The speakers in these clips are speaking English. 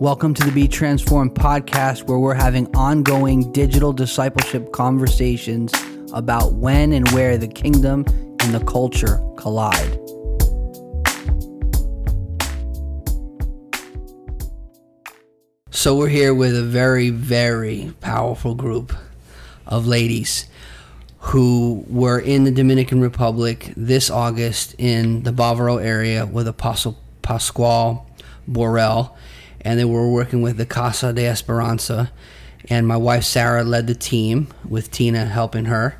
Welcome to the Be Transformed podcast, where we're having ongoing digital discipleship conversations about when and where the kingdom and the culture collide. So, we're here with a very, very powerful group of ladies who were in the Dominican Republic this August in the Bavaro area with Apostle Pascual Borrell, and they were working with the Casa de Esperanza. And my wife Sarah led the team with Tina helping her.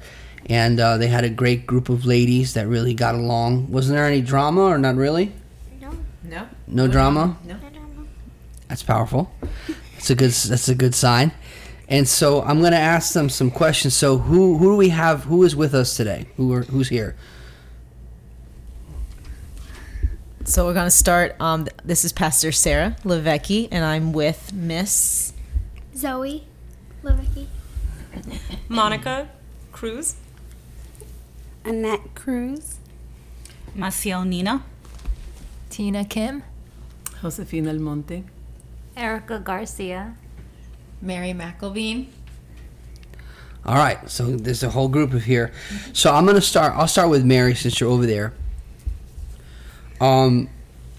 And uh, they had a great group of ladies that really got along. Wasn't there any drama or not really? No. No. No drama? No. That's powerful. That's a good. That's a good sign. And so I'm going to ask them some questions. So who who do we have? Who is with us today? Who are who's here? So we're gonna start. Um, this is Pastor Sarah Levecki, and I'm with Miss. Zoe Levicki. Monica Cruz. Annette Cruz. Maciel Nina. Tina Kim. Josefina Almonte. Erica Garcia. Mary McElveen. All right. So there's a whole group of here. So I'm going to start. I'll start with Mary since you're over there. Um,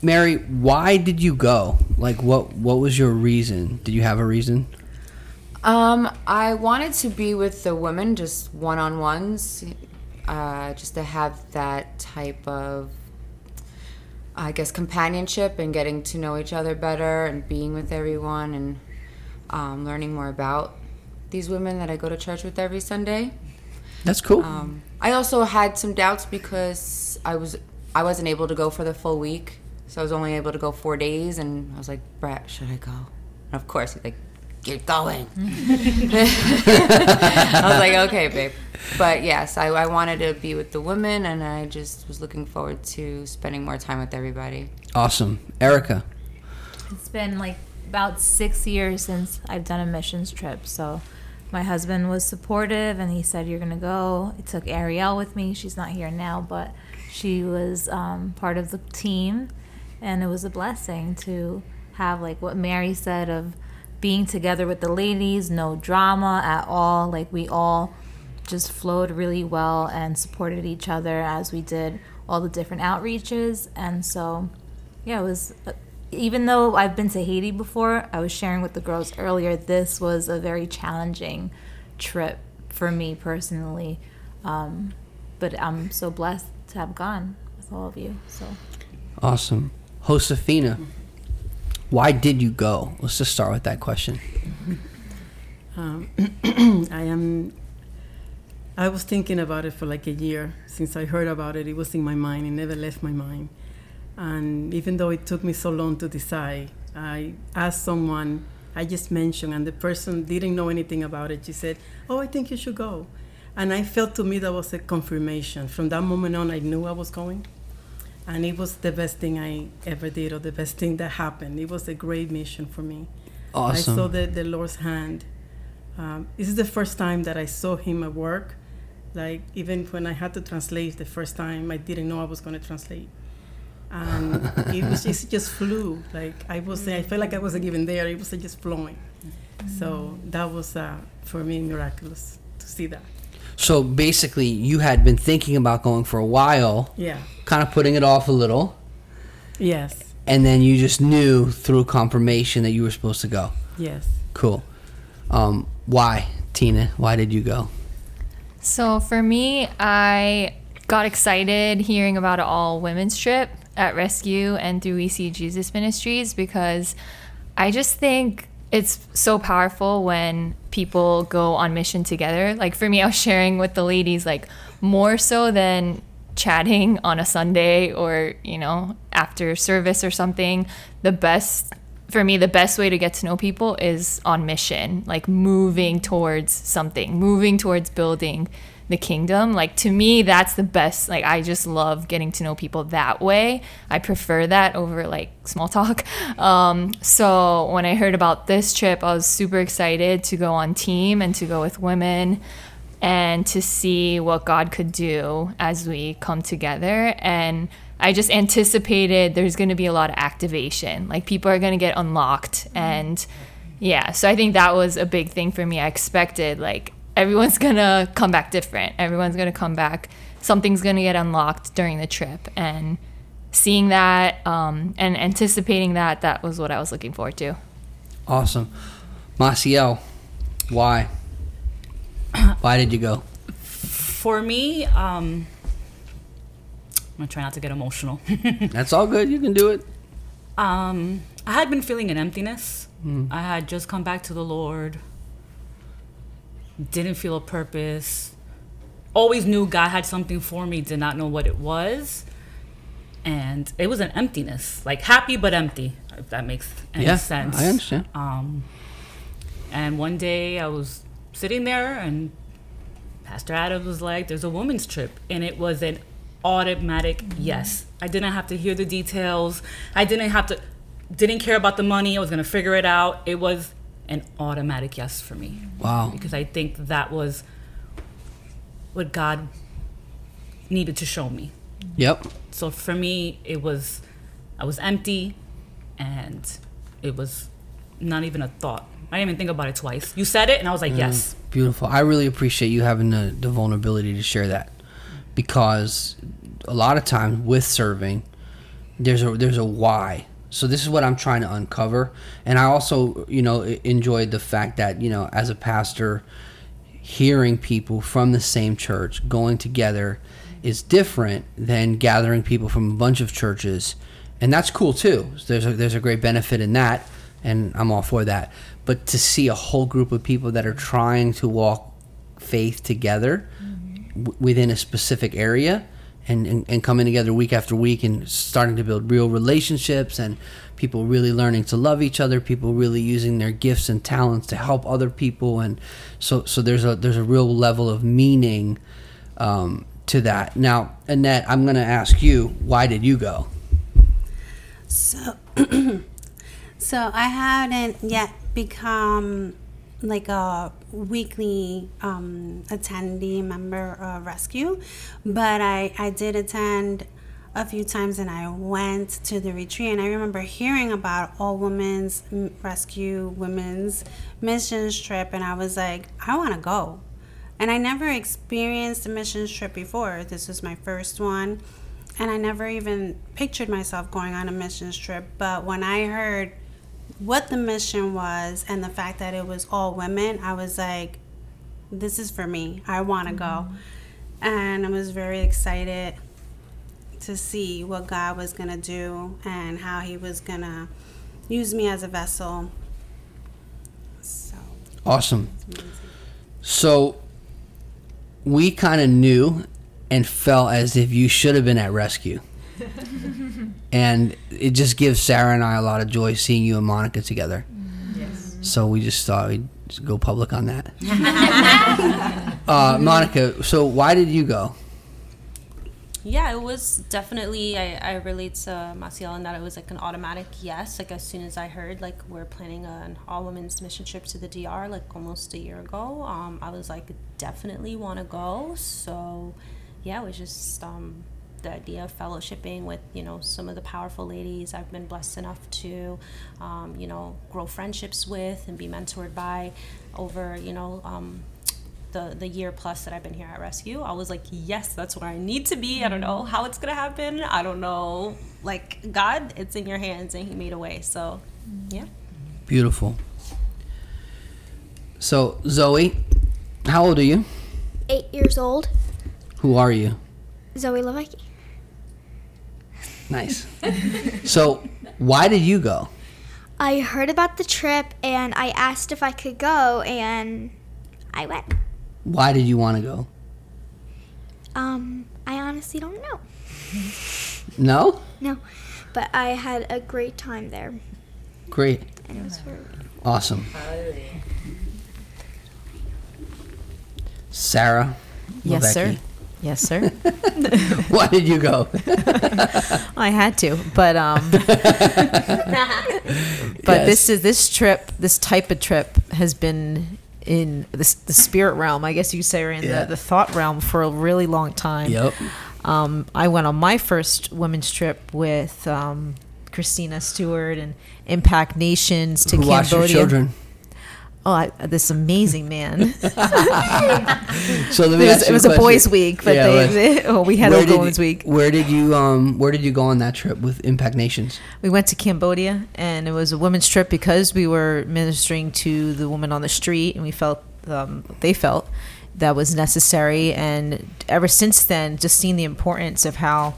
Mary, why did you go? Like, what what was your reason? Did you have a reason? Um, I wanted to be with the women, just one on ones, uh, just to have that type of, I guess, companionship and getting to know each other better and being with everyone and um, learning more about these women that I go to church with every Sunday. That's cool. Um, I also had some doubts because I was I wasn't able to go for the full week, so I was only able to go four days, and I was like, Brett, should I go? And of course, he's like, keep going. I was like, okay, babe. But yes, I, I wanted to be with the women, and I just was looking forward to spending more time with everybody. awesome, Erica. It's been like about six years since I've done a missions trip. So my husband was supportive and he said, You're going to go. I took Ariel with me. She's not here now, but she was um, part of the team. And it was a blessing to have, like what Mary said, of being together with the ladies, no drama at all. Like we all just flowed really well and supported each other as we did all the different outreaches. And so, yeah, it was. uh, Even though I've been to Haiti before, I was sharing with the girls earlier. This was a very challenging trip for me personally, um, but I'm so blessed to have gone with all of you. So Awesome, Josefina. Why did you go? Let's just start with that question. Um, I am. I was thinking about it for like a year since I heard about it. It was in my mind. It never left my mind. And even though it took me so long to decide, I asked someone. I just mentioned, and the person didn't know anything about it. She said, "Oh, I think you should go," and I felt to me that was a confirmation. From that moment on, I knew I was going, and it was the best thing I ever did, or the best thing that happened. It was a great mission for me. I saw the, the Lord's hand. Um, this is the first time that I saw Him at work. Like even when I had to translate the first time, I didn't know I was going to translate, and it was just, it just flew. Like I was, I felt like I wasn't even there. It was just flowing. So that was uh, for me miraculous to see that. So basically, you had been thinking about going for a while, Yeah. kind of putting it off a little, Yes. and then you just knew through confirmation that you were supposed to go. Yes. Cool. Um, why, Tina? Why did you go? So for me, I got excited hearing about an all women's trip at Rescue and through We See Jesus Ministries because I just think it's so powerful when people go on mission together. Like for me, I was sharing with the ladies, like more so than chatting on a Sunday or, you know, after service or something. The best for me, the best way to get to know people is on mission, like moving towards something, moving towards building the kingdom. Like to me, that's the best. Like I just love getting to know people that way. I prefer that over like small talk. Um, so when I heard about this trip, I was super excited to go on team and to go with women. and to see what God could do as we come together. And I just anticipated there's going to be a lot of activation. Like people are going to get unlocked. And yeah, so I think that was a big thing for me. I expected like everyone's going to come back different. Everyone's going to come back. Something's going to get unlocked during the trip. And seeing that um, and anticipating that, that was what I was looking forward to. Awesome. Maciel, why? Why did you go? For me, um, I'm gonna try not to get emotional. That's all good. You can do it. um, I had been feeling an emptiness. I had just come back to the Lord. Didn't feel a purpose. Always knew God had something for me. Did not know what it was, and it was an emptiness, like happy but empty. If that makes any Yeah, sense. I understand. Um, and one day I was sitting there, and Pastor Adams was like, "There's a women's trip," and it was an automatic yes. I didn't have to hear the details. I didn't have to, didn't care about the money. I was gonna figure it out. It was an automatic yes for me Wow. because I think that was what God needed to show me. Yep. So for me, it was, I was empty, and it was not even a thought. I didn't even think about it twice. You said it, and I was like, mm, yes. Beautiful. I really appreciate you having the, the vulnerability to share that because a lot of times with serving, there's a there's a why. So this is what I'm trying to uncover, and I also you know enjoyed the fact that you know as a pastor, hearing people from the same church going together is different than gathering people from a bunch of churches, and that's cool too. There's a, there's a great benefit in that, and I'm all for that. But to see a whole group of people that are trying to walk faith together mm-hmm. w- within a specific area and, and, and coming together week after week and starting to build real relationships and people really learning to love each other people really using their gifts and talents to help other people. And so so there's a there's a real level of meaning um, to that. Now annette i'm going to ask you why did you go? So, so I hadn't yet become like a weekly um, attendee member of rescue, but I, I did attend a few times and I went to the retreat. And I remember hearing about all women's rescue women's missions trip and I was like I want to go. And I never experienced a missions trip before. This was my first one. And I never even pictured myself going on a missions trip. But when I heard what the mission was and the fact that it was all women I was like this is for me. I want to go mm-hmm. and I was very excited to see what God was going to do and how He was going to use me as a vessel. So, awesome. so we kind of knew and felt as if you should have been at rescue and it just gives sarah and i a lot of joy seeing you and monica together yes. so we just thought we'd just go public on that uh, monica so why did you go Yeah, it was definitely. I, I relate to Maciel in that it was like an automatic yes. Like as soon as I heard like we're planning an all women's mission trip to the DR like almost a year ago, um, I was like definitely want to go. So, yeah, it was just um, the idea of fellowshipping with you know some of the powerful ladies I've been blessed enough to, um, you know, grow friendships with and be mentored by, over you know. Um, the the year plus that I've been here at Rescue, I was like, yes, that's where I need to be. I don't know how it's gonna happen. I don't know. Like God, it's in your hands, and He made a way. So, yeah. beautiful so zoe how old are you Eight years old. who are you Zoe Levesque. Nice so why did you go I heard about the trip and I asked if I could go and I went. why did you want to go Um, I honestly don't know. no No, but I had a great time there great and it was very Awesome. Sarah. Yes, sir. Yes, sir. Why did you go? I had to, but um, but Yes. this is this trip, this type of trip has been in the, the spirit realm, I guess you say, or in Yeah. the, the thought realm for a really long time. Yep. Um, I went on my first women's trip with um, Christina Stewart and Impact Nations to Who watched your Cambodia. children? Oh, I, this amazing man. So let it was, it was a a boys' week, but Yeah, they, was. they- oh, we had Where a did women's you- week. Where did you um Where did you go on that trip with Impact Nations? We went to Cambodia, and it was a women's trip because we were ministering to the women on the street, and we felt um, they felt that was necessary. And ever since then, just seeing the importance of how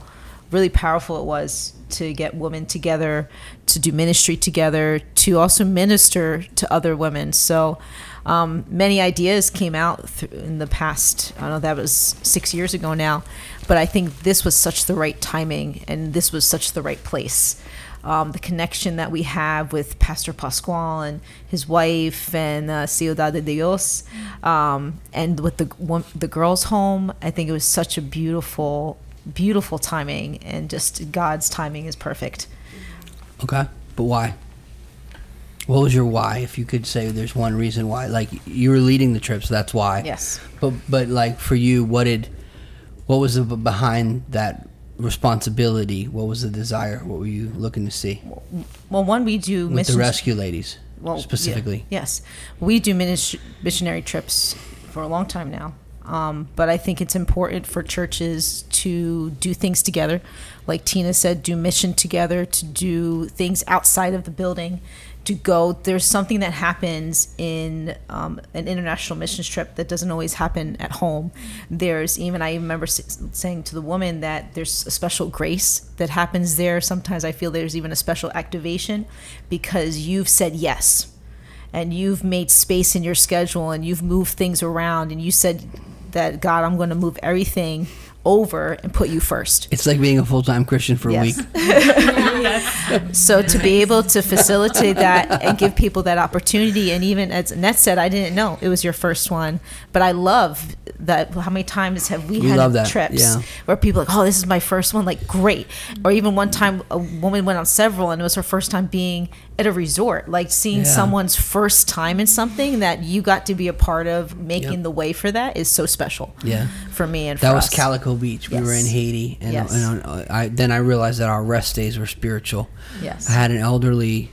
really powerful it was to get women together, to do ministry together, to also minister to other women. So. Um, many ideas came out th- in the past. I don't know that was six years ago now, but I think this was such the right timing, and this was such the right place um, the connection that we have with Pastor Pascual and his wife and uh, Ciudad de Dios, um, and with the the girls' home. I think it was such a beautiful, beautiful timing, and just God's timing is perfect. Okay, but why? What was your why? If you could say there's one reason why, like you were leading the trip, so that's why. Yes. But but like for you, what did, what was the behind that responsibility? What was the desire? What were you looking to see Well, one we do with the rescue ladies well, yeah, specifically? yes, we do minis- missionary trips for a long time now. Um, but I think it's important for churches to do things together, like Tina said, do mission together, to do things outside of the building, to go. There's something that happens in um, an international missions trip that doesn't always happen at home. There's even I remember saying to the woman that there's a special grace that happens there. Sometimes I feel there's even a special activation because you've said yes and you've made space in your schedule and you've moved things around and you said that God, I'm going to move everything over and put you first. It's like being a full time Christian for Yes. a week. So to be able to facilitate that and give people that opportunity, and even as Annette said, I didn't know it was your first one, but I love that. How many times have we We had trips yeah. where people are like, oh, this is my first one, like great, or even one time a woman went on several, and it was her first time being at a resort, like seeing Yeah. someone's first time in something that you got to be a part of, making Yep. the way for that is so special. Yeah. for me and That was us. Kaliko Beach. We were in Haiti, and, Yes. and uh, I then I realized that our rest days were spiritual. Yes. I had an elderly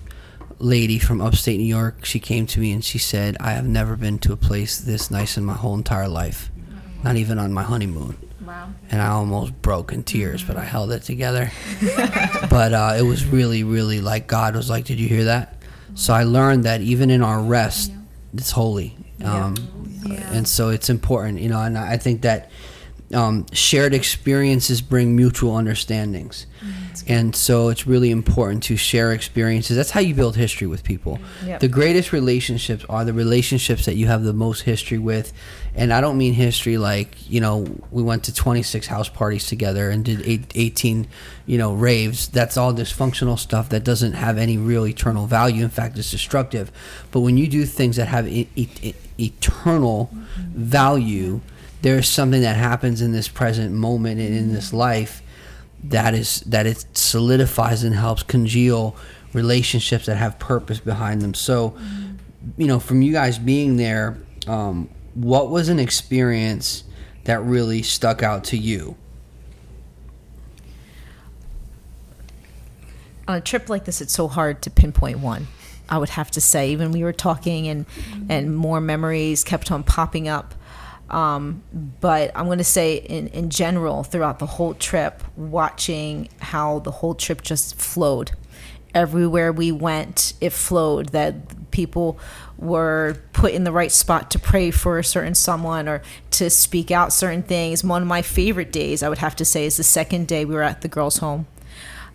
lady from upstate New York. She came to me and she said, "I have never been to a place this nice in my whole entire life, not even on my honeymoon." Wow. And I almost broke in tears, but I held it together. but uh, it was really, really like God was like, "Did you hear that?" So I learned that even in our rest, it's holy, um, and so it's important, you know. And I think that um, shared experiences bring mutual understandings, and so it's really important to share experiences. That's how you build history with people. Yep. The greatest relationships are the relationships that you have the most history with, and I don't mean history like you know we went to 26 house parties together and did eight, 18 you know raves. That's all dysfunctional stuff that doesn't have any real eternal value. In fact, it's destructive. But when you do things that have e- e- eternal mm-hmm. value, there's something that happens in this present moment and in this life that is that it solidifies and helps congeal relationships that have purpose behind them. So, you know, from you guys being there, um, what was an experience that really stuck out to you? on a trip like this, it's so hard to pinpoint one. I would have to say, even we were talking and and more memories kept on popping up. Um, but I'm going to say, in in general, throughout the whole trip, watching how the whole trip just flowed. Everywhere we went, it flowed. That people were put in the right spot to pray for a certain someone or to speak out certain things. One of my favorite days, I would have to say, is the second day we were at the girls' home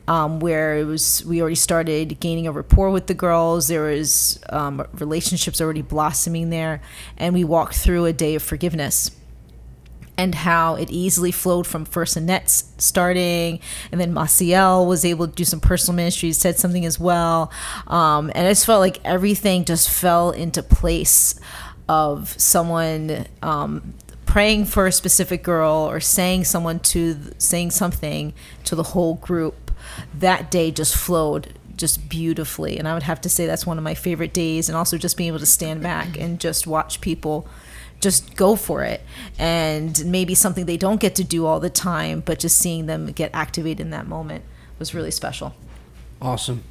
um, where it was we already started gaining a rapport with the girls. There was um, relationships already blossoming there, and we walked through a day of forgiveness. And how it easily flowed from first Annette's starting, and then Maciel was able to do some personal ministry, said something as well. Um, and I just felt like everything just fell into place of someone um, praying for a specific girl or saying someone to saying something to the whole group that day just flowed just beautifully. And I would have to say that's one of my favorite days. And also just being able to stand back and just watch people just go for it. And maybe something they don't get to do all the time, but just seeing them get activated in that moment was really special. Awesome.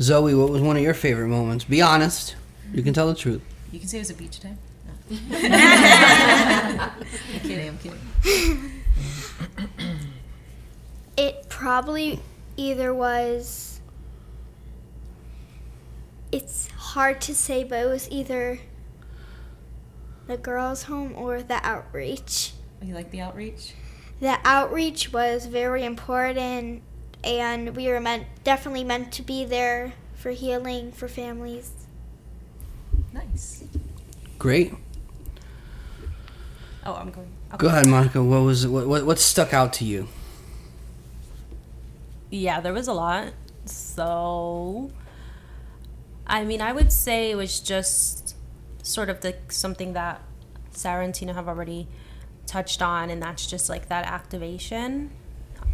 Zoe, what was one of your favorite moments? Be honest. You can tell the truth. You can say it was a beach day. No. I'm kidding, I'm kidding. It probably either was. It's hard to say, but it was either the girls' home or the outreach. You like the outreach? The outreach was very important, and we were meant definitely meant to be there for healing for families. Nice. Great. Oh, I'm going. Go ahead, Monica. What was what, what what stuck out to you? Yeah, there was a lot. So, I mean, I would say it was just sort of the something that Sarah and Tina have already touched on, and that's just like that activation.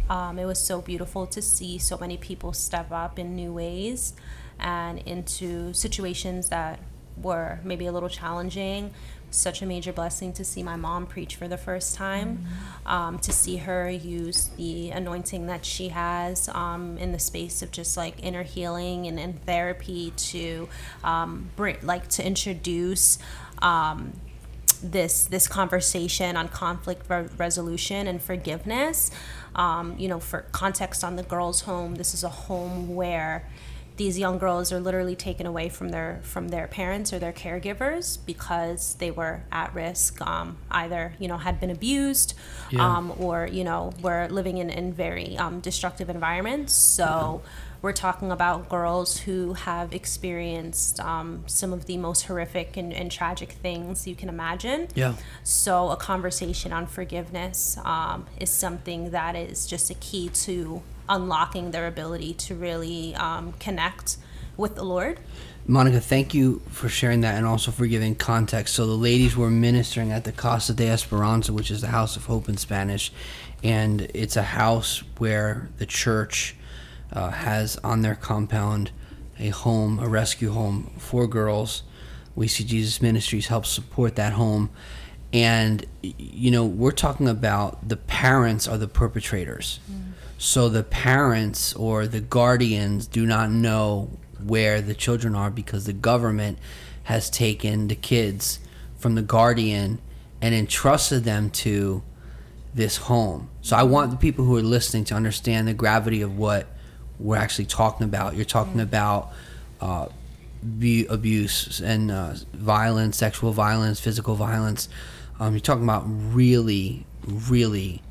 Um, it was so beautiful to see so many people step up in new ways and into situations that were maybe a little challenging. Such a major blessing to see my mom preach for the first time, um, to see her use the anointing that she has um, in the space of just like inner healing and, in therapy to um, bring, like to introduce um, this this conversation on conflict re- resolution and forgiveness. Um, you know, for context on the girls' home, this is a home where these young girls are literally taken away from their from their parents or their caregivers because they were at risk um, either you know had been abused Yeah. um, or you know were living in, in very um, destructive environments so we're talking about girls who have experienced um, some of the most horrific and, and tragic things you can imagine Yeah. so a conversation on forgiveness um, is something that is just a key to unlocking their ability to really um, connect with the Lord. Monica, thank you for sharing that and also for giving context. So the ladies were ministering at the Casa de Esperanza, which is the House of Hope in Spanish, and it's a house where the church uh, has on their compound a home, a rescue home for girls. We see Jesus Ministries helps support that home. And, you know, we're talking about the parents are the perpetrators. So the parents or the guardians do not know where the children are because the government has taken the kids from the guardian and entrusted them to this home. So I want the people who are listening to understand the gravity of what we're actually talking about. You're talking about uh, bu- abuse and uh, violence, sexual violence, physical violence. Um, you're talking about really, really,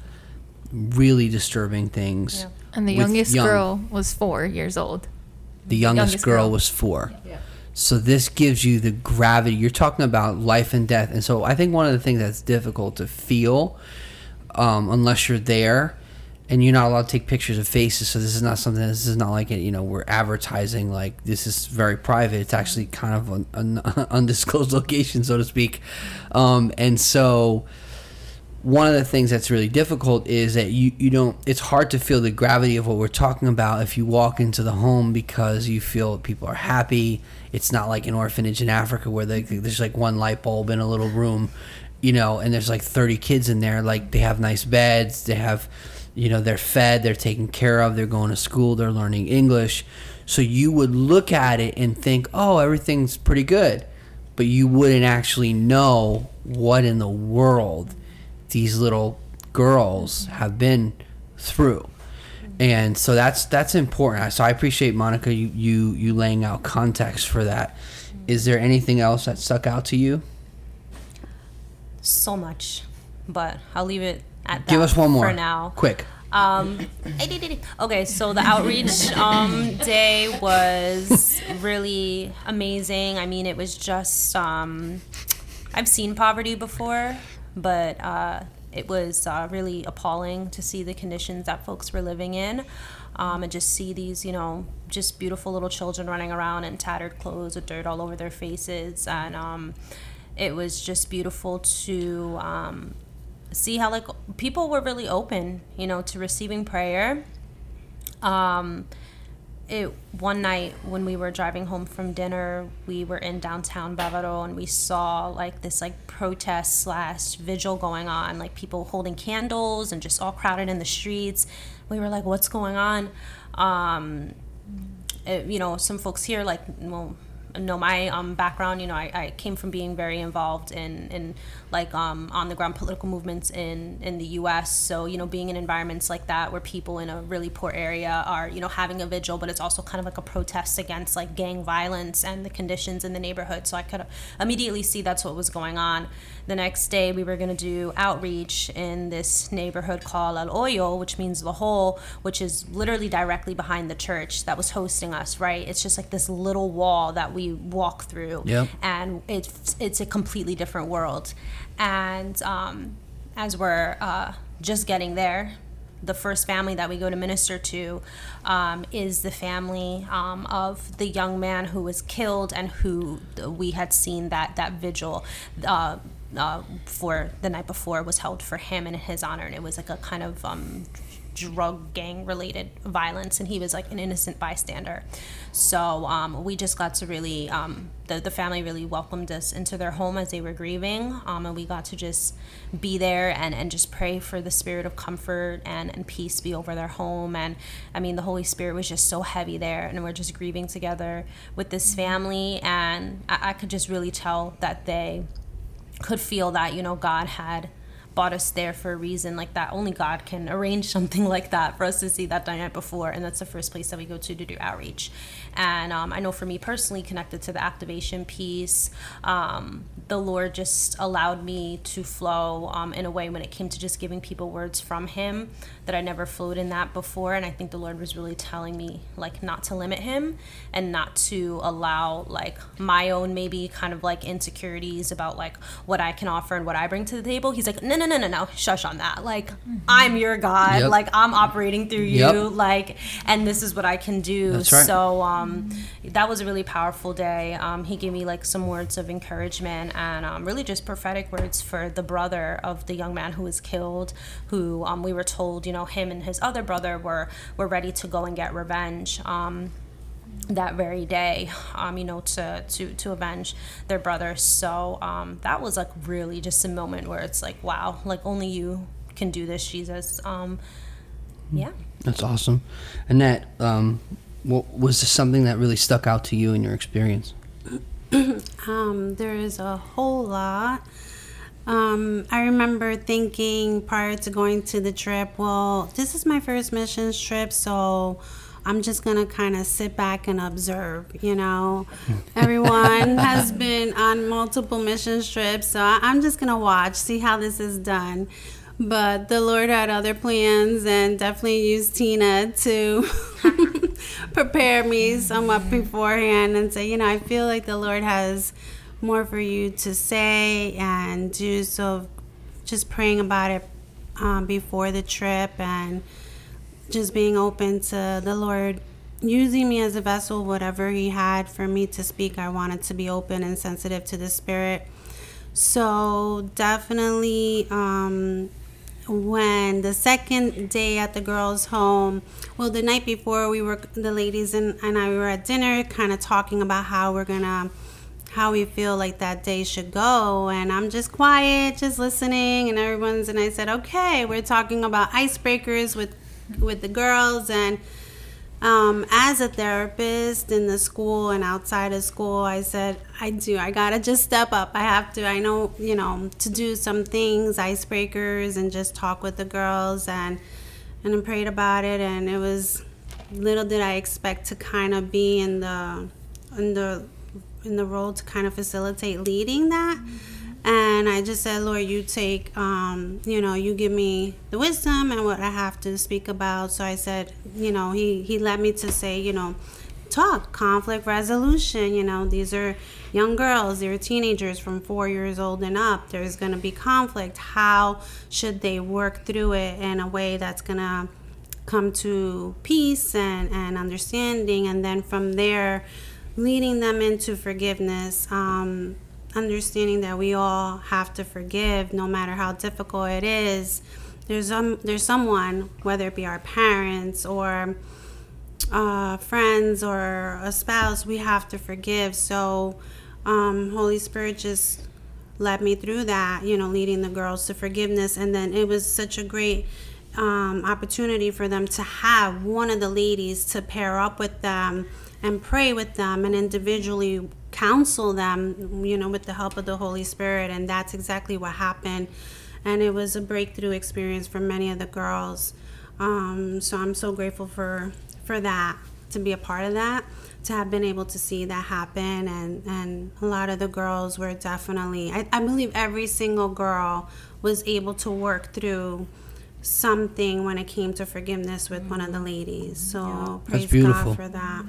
really disturbing things. And the youngest young- girl was four years old. the youngest, youngest girl, girl. was four. Yeah. So this gives you the gravity. You're talking about life and death, and so I think one of the things that's difficult to feel, um, unless you're there, and you're not allowed to take pictures of faces. So this is not something. This is not like it. you know we're advertising. Like this is very private. It's actually kind of an, an undisclosed location, so to speak, um, and so one of the things that's really difficult is that you, you don't it's hard to feel the gravity of what we're talking about if you walk into the home because you feel people are happy it's not like an orphanage in africa where they, there's like one light bulb in a little room you know and there's like 30 kids in there like they have nice beds they have you know they're fed they're taken care of they're going to school they're learning english. So you would look at it and think oh everything's pretty good. But you wouldn't actually know what in the world these little girls have been through. And so that's that's important. So i appreciate monica you you, you laying out context for that. Is there anything else that stuck out to you? So much, but I'll leave it at that give us one more for now. quick Um, okay, so the outreach um, day was really amazing. I mean, it was just um, I've seen poverty before, but uh, it was uh, really appalling to see the conditions that folks were living in. Um, and just see these, you know, just beautiful little children running around in tattered clothes with dirt all over their faces. And um, it was just beautiful to um, see how like people were really open you know to receiving prayer um it one night when we were driving home from dinner, we were in downtown Bávaro and we saw like this like protest slash vigil going on, like people holding candles and just all crowded in the streets. We were like, "What's going on?" Um, it- you know, some folks here like well know my um, background. You know, I, I came from being very involved in in like um, on the ground political movements in in the U.S. So you know, being in environments like that where people in a really poor area are you know having a vigil, but it's also kind of like a protest against like gang violence and the conditions in the neighborhood. So I could immediately see that's what was going on. The next day, we were going to do outreach in this neighborhood called El Hoyo, which means the hole, which is literally directly behind the church that was hosting us. Right? It's just like this little wall that we walk through, Yep. and it's it's a completely different world. And um, as we're uh, just getting there, the first family that we go to minister to um, is the family um, of the young man who was killed and who we had seen that that vigil uh, uh, for the night before was held for him and in his honor, and it was like a kind of um, drug gang related violence, and he was like an innocent bystander. So um, we just got to really, um, the, the family really welcomed us into their home as they were grieving, um, and we got to just be there and, and just pray for the spirit of comfort and, and peace be over their home. And I mean, the Holy Spirit was just so heavy there, and we're just grieving together with this family, and I, I could just really tell that they could feel that you know God had brought us there for a reason like that. Only God can arrange something like that for us to see that night before, and that's the first place that we go to to do outreach. And um, I know for me personally, connected to the activation piece, um, the Lord just allowed me to flow um, in a way when it came to just giving people words from Him that I never flowed in that before. And I think the Lord was really telling me like not to limit Him and not to allow like my own maybe kind of like insecurities about like what I can offer and what I bring to the table. He's like, no, no, no, no, no, shush on that. Like I'm your God. Yep. Like I'm operating through you. Yep. Like, and this is what I can do. That's right. So um, that was a really powerful day. Um, he gave me like some words of encouragement and um, really just prophetic words for the brother of the young man who was killed. Who um, we were told, you know, him and his other brother were were ready to go and get revenge. Um, that very day, um, you know, to to to avenge their brother. So um, that was like really just a moment where it's like, wow, like only you can do this, Jesus. Um, yeah. That's awesome. Annette, um, what was something that really stuck out to you in your experience? Um, there is a whole lot. Um, I remember thinking prior to going to the trip, well, this is my first missions trip, so I'm just gonna kind of sit back and observe. You know, everyone has been on multiple missions trips, so I- I'm just gonna watch, see how this is done. But the Lord had other plans and definitely used Tina to prepare me somewhat beforehand and say, you know, I feel like the Lord has more for you to say and do. So just praying about it um, before the trip and just being open to the Lord using me as a vessel, whatever He had for me to speak. I wanted to be open and sensitive to the Spirit. So definitely, um, when the second day at the girls' home, well, the night before we were the ladies and, and I were at dinner, kind of talking about how we're gonna how we feel like that day should go. And i'm just quiet just listening and everyone's and i said okay we're talking about icebreakers with with the girls and um, as a therapist in the school and outside of school i said i do i gotta just step up. I have to i know you know to do some things icebreakers and just talk with the girls and and i prayed about it and it was little did i expect to kind of be in the in the in the role to kind of facilitate leading that and i just said lord you take um, you know you give me the wisdom and what i have to speak about. So i said you know he he led me to say you know talk conflict resolution you know these are young girls they're teenagers from four years old and up there's going to be conflict. How should they work through it in a way that's going to come to peace and, and understanding? And then from there leading them into forgiveness um, understanding that we all have to forgive no matter how difficult it is there's um there's someone whether it be our parents or uh, friends or a spouse, we have to forgive. So, um, Holy Spirit just led me through that, you know, leading the girls to forgiveness. And then it was such a great um, opportunity for them to have one of the ladies to pair up with them and pray with them and individually counsel them, you know, with the help of the Holy Spirit. And that's exactly what happened. And it was a breakthrough experience for many of the girls. Um, so I'm so grateful for for that to be a part of that to have been able to see that happen and and a lot of the girls were definitely I, I believe every single girl was able to work through something when it came to forgiveness with one of the ladies so That's praise god for that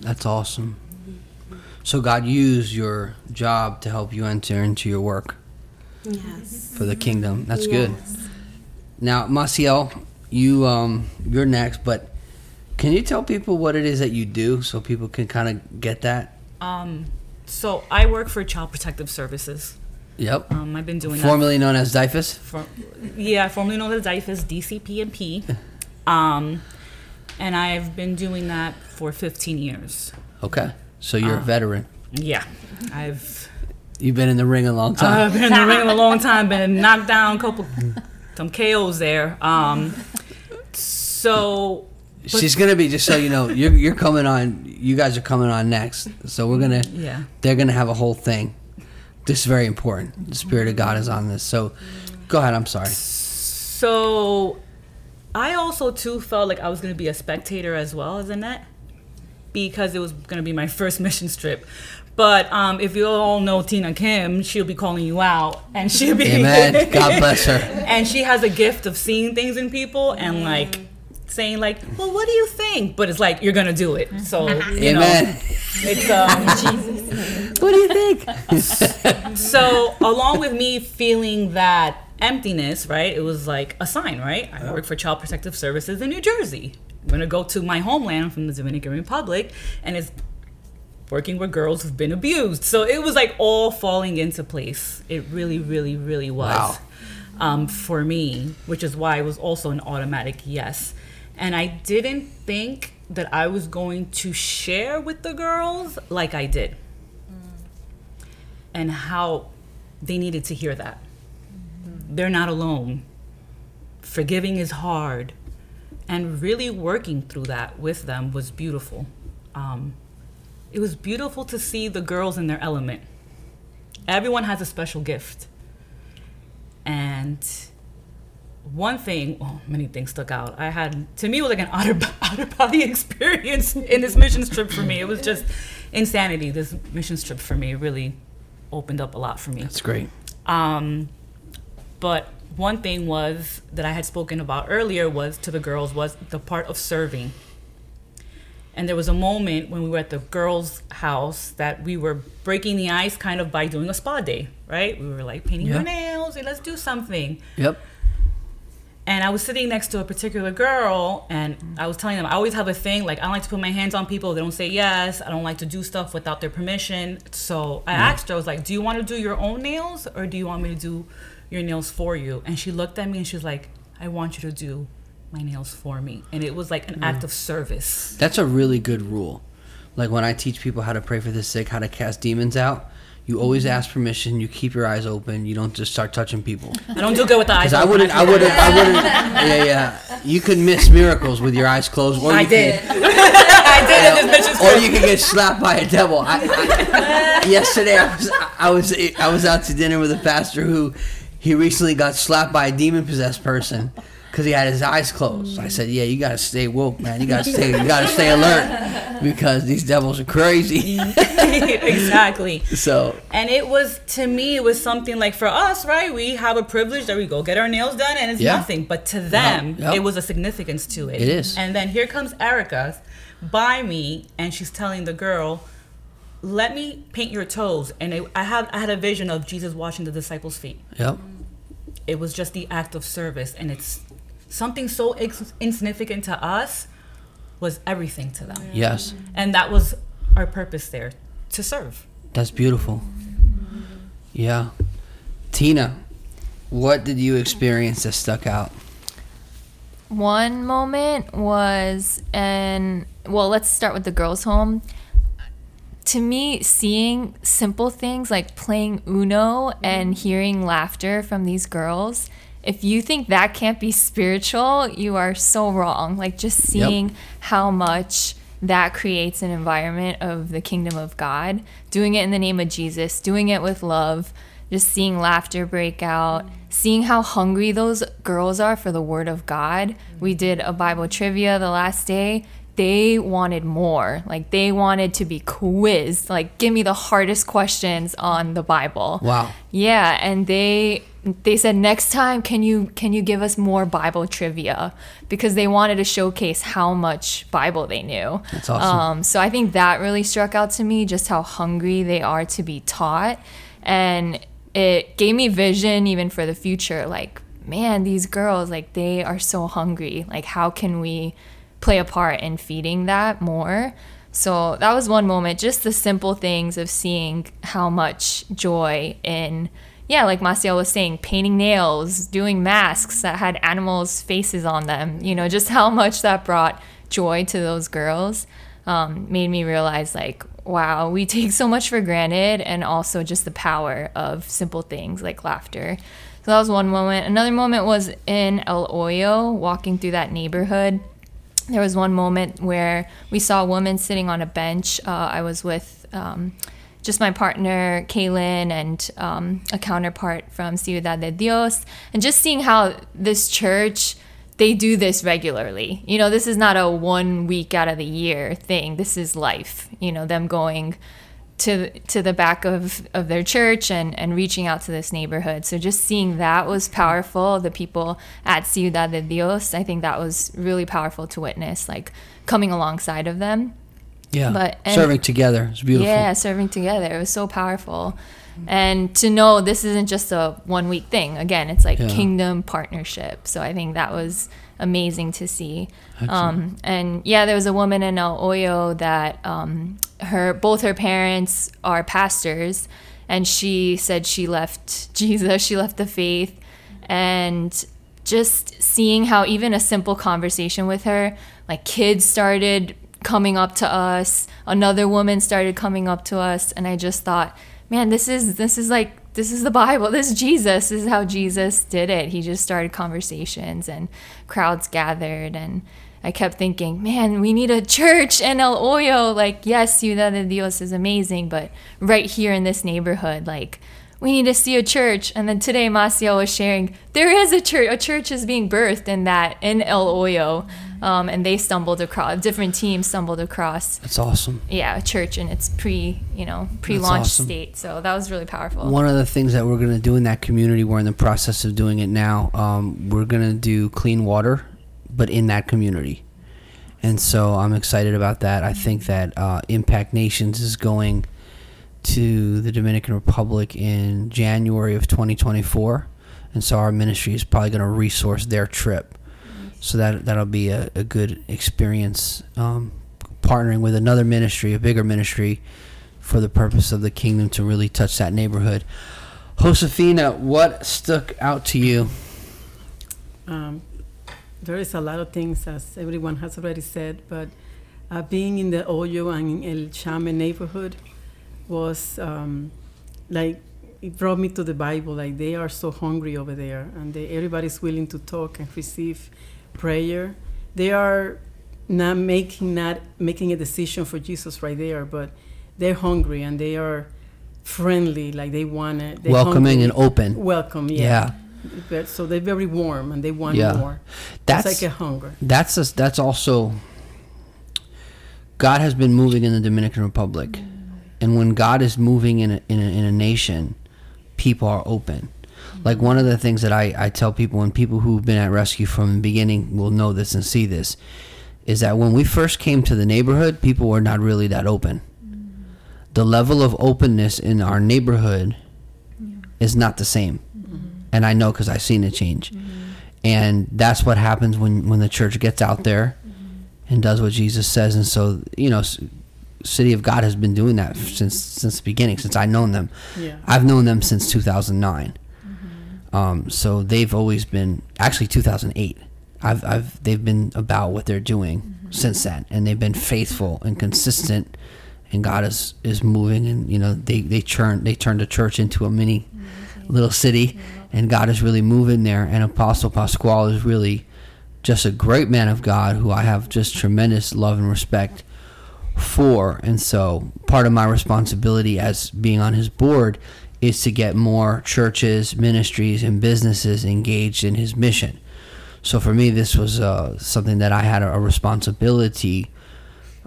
That's awesome. So God used your job to help you enter into your work yes for the kingdom. That's good. Now, Maciel, you um, you're next, but can you tell people what it is that you do so people can kind of get that? Um, so I work for Child Protective Services. Yep. Um, I've been doing that. Formerly known as DYFS. For, yeah, formerly known as DYFS, DCP&P. Um, and I've been doing that for 15 years. Okay. So you're a Uh, veteran. Yeah, I've You've been in the ring a long time. I've been in the ring a long time, been knocked down, a couple, some KOs there. Um, so but- She's gonna be just so you know. You're you're coming on. You guys are coming on next. So we're gonna. Yeah. They're gonna have a whole thing. This is very important. The spirit of God is on this. So, go ahead. I'm sorry. So I also too felt like I was gonna be a spectator as well as Annette because it was gonna be my first mission trip. But um, if you all know Tina Kim, she'll be calling you out, and she'll be Amen. God bless her. and she has a gift of seeing things in people and like saying like, "Well, what do you think?" But it's like you're gonna do it. So you know, Amen. it's um, What do you think? so along with me feeling that emptiness, right? It was like a sign, right? I work for Child Protective Services in New Jersey. I'm gonna go to my homeland from the Dominican Republic, and it's working with girls who've been abused. So it was like all falling into place. It really, really, really was Wow. um, for me, which is why it was also an automatic yes. And I didn't think that I was going to share with the girls like I did and how they needed to hear that. They're not alone. Forgiving is hard. And really working through that with them was beautiful. Um, it was beautiful to see the girls in their element. Everyone has a special gift. And one thing, well, many things stuck out. I had, to me, it was like an outer, of, out of body experience in this mission trip for me. It was just insanity. This mission trip for me really opened up a lot for me. That's great. Um, but one thing was that I had spoken about earlier was to the girls was the part of serving. And there was a moment when we were at the girls' house that we were breaking the ice kind of by doing a spa day, right? We were like painting Yeah. our nails, and let's do something. Yep. And I was sitting next to a particular girl, and I was telling them I always have a thing like I don't like to put my hands on people. They don't say yes. I don't like to do stuff without their permission. So I asked her, I was like, "Do you want to do your own nails, or do you want me to do your nails for you?" And she looked at me and she was like, "I want you to do my nails for me." And it was like an act mm. of service. That's a really good rule. Like when I teach people how to pray for the sick, how to cast demons out, you always mm-hmm. ask permission. You keep your eyes open. You don't just start touching people. I don't do good with the eyes. I wouldn't, I wouldn't. I wouldn't. Yeah, yeah. You could miss miracles with your eyes closed. Or I you did. Could, I did this mission or you could get slapped by a devil. I, I, yesterday, I was, I was, I was out to dinner with a pastor who, he recently got slapped by a demon possessed person because he had his eyes closed. I said, "Yeah, you gotta stay woke, man. You gotta stay, you gotta stay alert because these devils are crazy." exactly. so And it was to me, it was something like for us, right? We have a privilege that we go get our nails done, and it's Yeah. nothing. But to them, Yeah, yeah. it was a significance to it. It is. And then here comes Erica by me, and she's telling the girl, "Let me paint your toes." And I had I had a vision of Jesus washing the disciples' feet. Yep. It was just the act of service, and it's something so ex- insignificant to us was everything to them. Yes. And that was our purpose there to serve. That's beautiful. Yeah. Tina, what did you experience that stuck out? one moment was and well, let's start with the girls' home. To me, seeing simple things like playing Uno mm-hmm. and hearing laughter from these girls, if you think that can't be spiritual, you are so wrong. Like just seeing how much that creates an environment of the kingdom of God, doing it in the name of Jesus, doing it with love, just seeing laughter break out, mm-hmm. seeing how hungry those girls are for the word of God. Mm-hmm. We did a Bible trivia the last day. They wanted more. Like they wanted to be quizzed. Like give me the hardest questions on the Bible. Wow. Yeah, and they they said next time can you can you give us more Bible trivia because they wanted to showcase how much Bible they knew. That's awesome. Um, so I think that really struck out to me, just how hungry they are to be taught, and it gave me vision even for the future. Like, man, these girls, like they are so hungry. Like, how can we play a part in feeding that more? So that was one moment, just the simple things of seeing how much joy in, yeah, like Maciel was saying, painting nails, doing masks that had animals' faces on them, you know, just how much that brought joy to those girls um, made me realize, like, wow, we take so much for granted, and also just the power of simple things like laughter. So that was one moment. Another moment was in El Hoyo, walking through that neighborhood there was one moment where we saw a woman sitting on a bench. Uh, I was with um, just my partner, Kaylin, and um, a counterpart from Ciudad de Dios, and just seeing how this church they do this regularly. You know, this is not a one week out of the year thing. This is life. You know, them going to to the back of, of their church and, and reaching out to this neighborhood. So just seeing that was powerful. The people at Ciudad de Dios, I think that was really powerful to witness, like coming alongside of them. Yeah. But- and- Serving together. It's beautiful. Yeah, serving together. It was so powerful. And to know this isn't just a one week thing. Again, it's like Yeah. kingdom partnership. So I think that was amazing to see. Um, and yeah, there was a woman in El Hoyo that um, her both her parents are pastors, and she said she left Jesus, she left the faith, and just seeing how even a simple conversation with her, like kids started coming up to us, another woman started coming up to us, and I just thought, man, this is this is like this is the Bible. This is Jesus. This is how Jesus did it. He just started conversations and crowds gathered and I kept thinking, man, we need a church in El Hoyo. Like, yes, Ciudad de Dios is amazing, but right here in this neighborhood, like, we need to see a church. And then today, Maciel was sharing, there is a church. A church is being birthed in that, in El Hoyo. Um, and they stumbled across, different teams stumbled across, That's awesome. yeah, a church in its pre, you know, pre-launch awesome. state. So that was really powerful. One of the things that we're going to do in that community, we're in the process of doing it now. Um, we're going to do clean water, but in that community. And so I'm excited about that. I think that uh, Impact Nations is going to the Dominican Republic in January of 2024. And so our ministry is probably going to resource their trip. So that, that'll be a, a good experience um, partnering with another ministry, a bigger ministry, for the purpose of the kingdom to really touch that neighborhood. Josefina, what stuck out to you? Um, there is a lot of things, as everyone has already said, but uh, being in the Hoyo and El Chame neighborhood was um, like, it brought me to the Bible. Like, they are so hungry over there, and they, everybody's willing to talk and receive prayer. They are not making not making a decision for Jesus right there, but they're hungry and they are friendly. Like they want it. They're Welcoming hungry. and open. Welcome, yeah. Yeah. But- So they're very warm and they want Yeah. more. That's it's like a hunger. That's a, that's also God has been moving in the Dominican Republic, mm. and when God is moving in a, in a, in a nation, people are open. Like one of the things that I, I tell people, and people who've been at rescue from the beginning will know this and see this, is that when we first came to the neighborhood, people were not really that open. The level of openness in our neighborhood is not the same, and I know because I've seen it change. And that's what happens when when the church gets out there and does what Jesus says. And so, you know, City of God has been doing that since since the beginning, since I've known them. Yeah. I've known them since 2009. Um, so they've always been actually 2008. I've, I've they've been about what they're doing since then, and they've been faithful and consistent, and God is is moving, and you know they they turn they turned the church into a mini little city, and God is really moving there, and Apostle Pasquale is really just a great man of God who I have just tremendous love and respect for. And so part of my responsibility as being on his board is to get more churches, ministries, and businesses engaged in his mission. So for me, this was uh, something that I had a, responsibility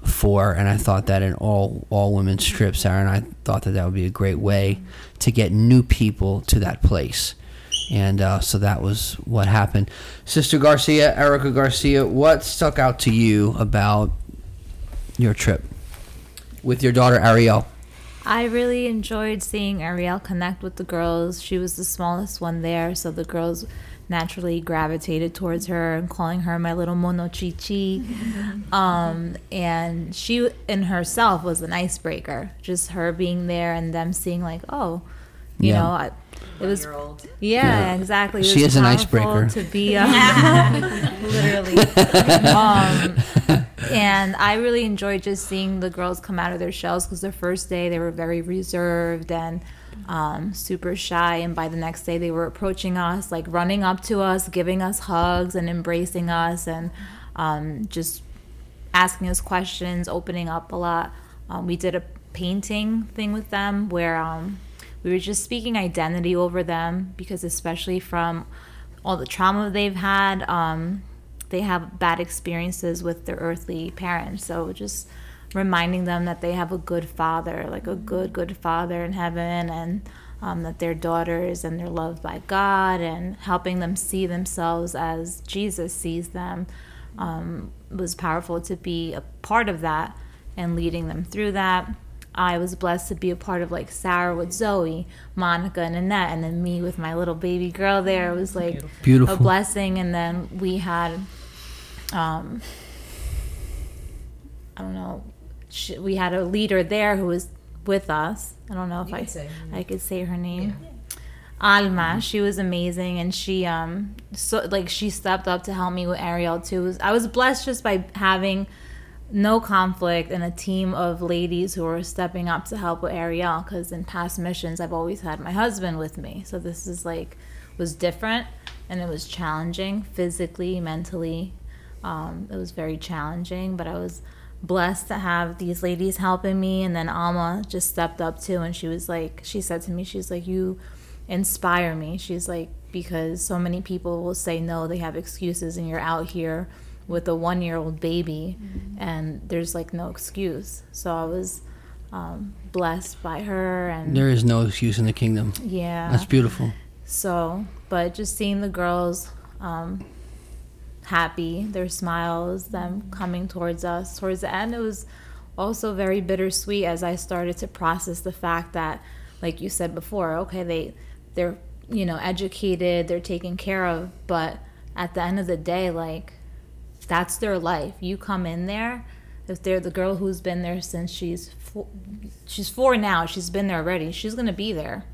for, and I thought that in all all women's trips, Aaron, I thought that that would be a great way to get new people to that place and uh, so that was what happened. Sister Garcia, Erica Garcia, what stuck out to you about your trip with your daughter Ariel? I really enjoyed seeing Ariel connect with the girls. She was the smallest one there, so the girls naturally gravitated towards her and calling her my little mono chichi. um, and she in herself was an icebreaker. Just her being there and them seeing like, oh, you Yeah. know, I, it was One-year-old. yeah, Yeah. exactly. It She was is an icebreaker. to be uh, literally. um, and I really enjoyed just seeing the girls come out of their shells because the first day they were very reserved and um, super shy, and by the next day they were approaching us, like running up to us, giving us hugs and embracing us, and um, just asking us questions, opening up a lot. Um, we did a painting thing with them where um, we were just speaking identity over them because, especially from all the trauma they've had, um, they have bad experiences with their earthly parents. So just reminding them that they have a good father, like a good, good father in heaven, and um, that they're daughters and they're loved by God, and helping them see themselves as Jesus sees them um, was powerful to be a part of that and leading them through that. I was blessed to be a part of like Sarah with Zoe, Monica and Annette, and then me with my little baby girl there. It was like Beautiful. a blessing. And then we had, um, I don't know, sh we had a leader there who was with us. I don't know if I I could say her name. Alma, she was amazing, and she um so like she stepped up to help me with Ariel too. I was blessed just by having no conflict and a team of ladies who were stepping up to help with Ariel. Because in past missions, I've always had my husband with me, so this is like was different, and it was challenging physically, mentally. Um, it was very challenging, but I was blessed to have these ladies helping me. And then Alma just stepped up too, and she was like, she said to me, she's like, you inspire me. She's like, because so many people will say no, they have excuses, and you're out here with a one year old baby, and there's like no excuse. So I was um, blessed by her, and There is no excuse in the kingdom. yeah, That's beautiful. so, but just seeing the girls um, happy, their smiles, them coming towards us towards the end, it was also very bittersweet as I started to process the fact that, like you said before, okay, they they're you know educated, they're taken care of, but at the end of the day, like that's their life. You come in there. If they're the girl who's been there since she's four, she's four now, she's been there already. She's gonna be there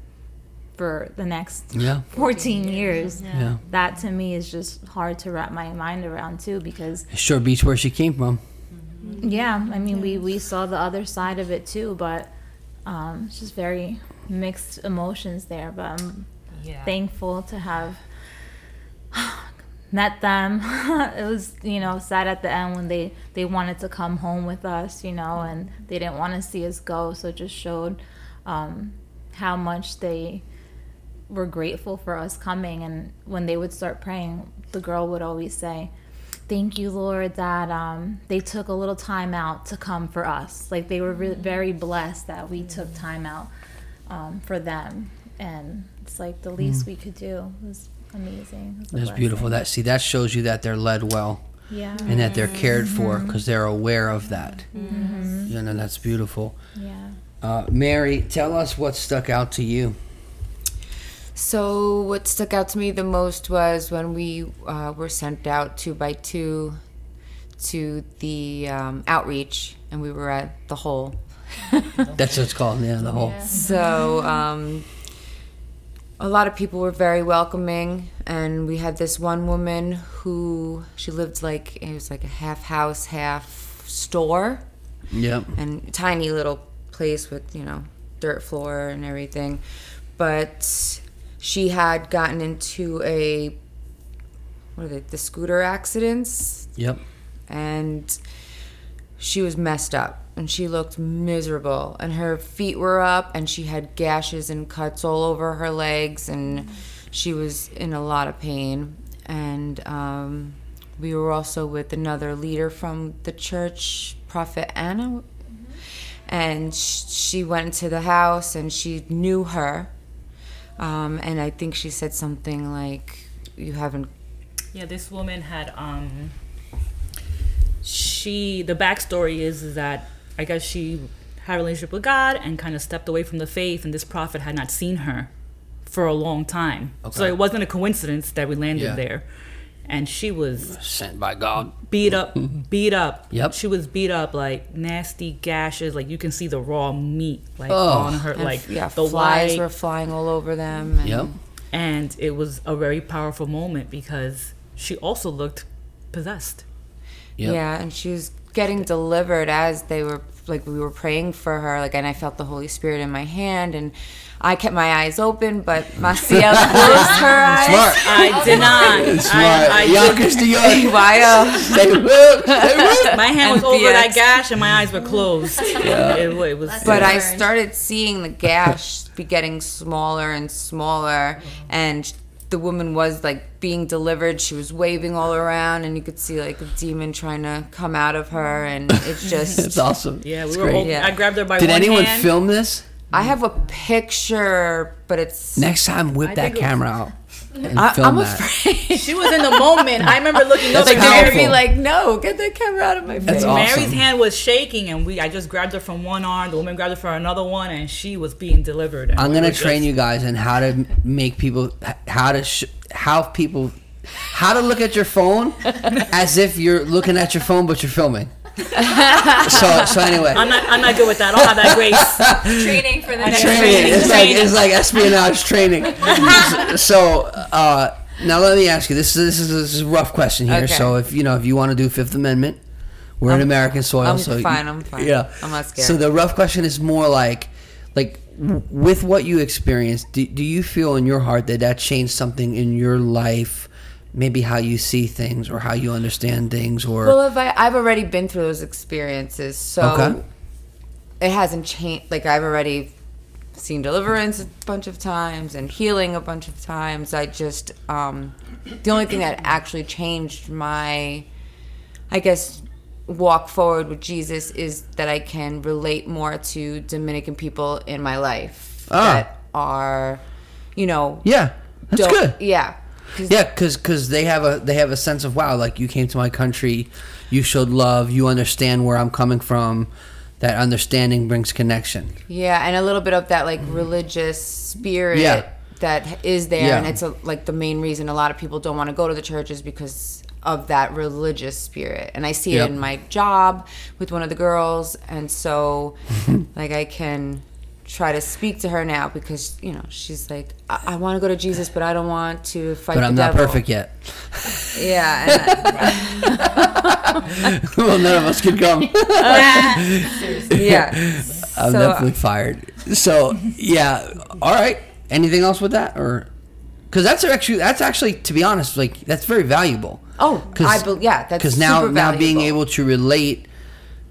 for the next Yeah. 14 years. Yeah. That to me is just hard to wrap my mind around too because Sure Beach where she came from. yeah, I mean we we saw the other side of it too, but um, it's just very mixed emotions there. But I'm Yeah. thankful to have met them. it was you know sad at the end when they they wanted to come home with us, you know, and they didn't want to see us go. So it just showed um, how much they were grateful for us coming. And when they would start praying, the girl would always say. Thank you, Lord, that um, they took a little time out to come for us. Like they were re- very blessed that we took time out um, for them, and it's like the least we could do. It was amazing. It was That's blessing. beautiful. That see that shows you that they're led well Yeah. and that they're cared for because they're aware of that. You know, that's beautiful. Yeah. Uh, Mary, tell us what stuck out to you. So what stuck out to me the most was when we uh, were sent out two by two to the um, outreach, and we were at the hole. That's what it's called. Yeah, the hole. So um, a lot of people were very welcoming and we had this one woman who she lived like it was like a half house half store Yep. and tiny little place with you know dirt floor and everything but she had gotten into a what are they the scooter accidents? Yep. and she was messed up and she looked miserable and her feet were up and she had gashes and cuts all over her legs and she was in a lot of pain. And um, we were also with another leader from the church prophet anna. And she went into the house and she knew her um, and i think she said something like you haven't Yeah, this woman had um she the backstory is, is that I guess she had a relationship with God and kind of stepped away from the faith and this prophet had not seen her for a long time. So it wasn't a coincidence that we landed Yeah. there. And she was Sent by God. beat up, beat up. Yep. She was beat up like nasty gashes, like you can see the raw meat like Oh. on her, and like yeah the flies white were flying all over them and Yep. and it was a very powerful moment because she also looked possessed. Yep. Yeah, and she was getting delivered as they were like we were praying for her, like and I felt the Holy Spirit in my hand and I kept my eyes open, but Maciel closed her eyes. Smart. I did not. Smart. I, I Yonkers to York. Why, Stay woke. Stay my hand was over that gash and my eyes were closed. It, it was. But I started seeing the gash be getting smaller and smaller, and the woman was like being delivered. She was waving all around, and you could see like a demon trying to come out of her, and it's just. It's awesome. yeah, we It's were. great. All, Yeah. I grabbed her by Did one anyone hand. film this? I have a picture, but it's. Next time, whip I that think was- camera out and I, film I'm that. afraid. She was in the moment. I remember looking up That's at They're Mary. gonna be like, no, get the camera out of my face. That's awesome. Mary's hand was shaking, and we. I just grabbed her from one arm. The woman grabbed her for another one, and she was being delivered. I'm we gonna train just- you guys in how to make people how to sh- how people how to look at your phone as if you're looking at your phone but you're filming. So so anyway, I'm not. I'm not good with that. I don't have that grace. Training for the next training. It's like it's like espionage training. so uh, now let me ask you this. Is, this is this is a rough question here. Okay. So if you know if you want to do Fifth Amendment, we're in American soil. I'm so you- fine, I'm fine. Yeah, I'm not scared. So the rough question is more like like with what you experienced. Do, do you feel in your heart that that changed something in your life? Maybe how you see things or how you understand things or Well, if I, I've already been through those experiences, so Okay. it hasn't changed. Like I've already seen deliverance a bunch of times and healing a bunch of times. I just um, the only thing that actually changed my, I guess, walk forward with Jesus is that I can relate more to Dominican people in my life Ah. that are, you know, yeah, that's good. Yeah. 'Cause Yeah, because cause they have a they have a sense of wow, like you came to my country, you showed love, you understand where I'm coming from. That understanding brings connection. Yeah, and a little bit of that like religious spirit Yeah. that is there, Yeah. and it's a, like the main reason a lot of people don't want to go to the churches because of that religious spirit. And I see Yep. it in my job with one of the girls, and so like I can try to speak to her now because you know she's like I, I want to go to Jesus, but I don't want to fight. But I'm not devil." perfect yet. Yeah, I- well, none of us can come. yeah. I'm So- definitely uh, fired. So yeah, all right. Anything else with that, or because that's actually that's actually to be honest, like that's very valuable. Oh, I bel yeah, that's because now now being able to relate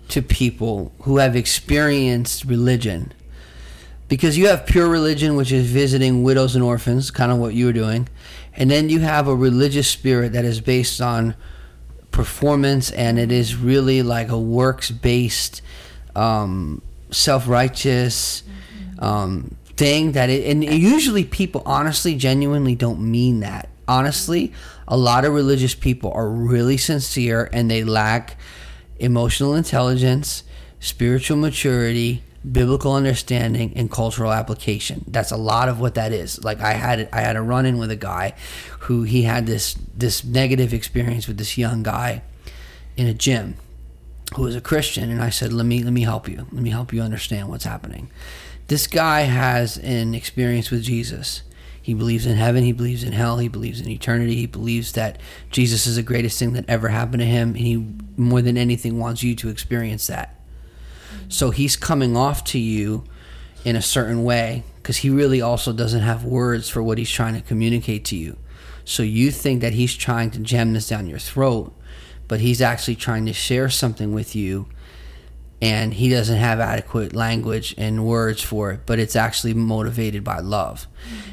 to people who have experienced religion because you have pure religion which is visiting widows and orphans kind of what you were doing. And then you have a religious spirit that is based on performance and it is really like a works based um, self-righteous um, thing that it and usually people honestly genuinely don't mean that. Honestly a lot of religious people are really sincere and they lack emotional intelligence spiritual maturity biblical understanding and cultural application that's a lot of what that is like i had i had a run-in with a guy who he had this this negative experience with this young guy in a gym who was a Christian, and I said, "Let me let me help you. Let me help you understand what's happening." This guy has an experience with Jesus. He believes in heaven. He believes in hell. He believes in eternity. He believes that Jesus is the greatest thing that ever happened to him. And he, more than anything, wants you to experience that. So he's coming off to you in a certain way because he really also doesn't have words for what he's trying to communicate to you. So you think that he's trying to jam this down your throat, but he's actually trying to share something with you and he doesn't have adequate language and words for it, but it's actually motivated by love.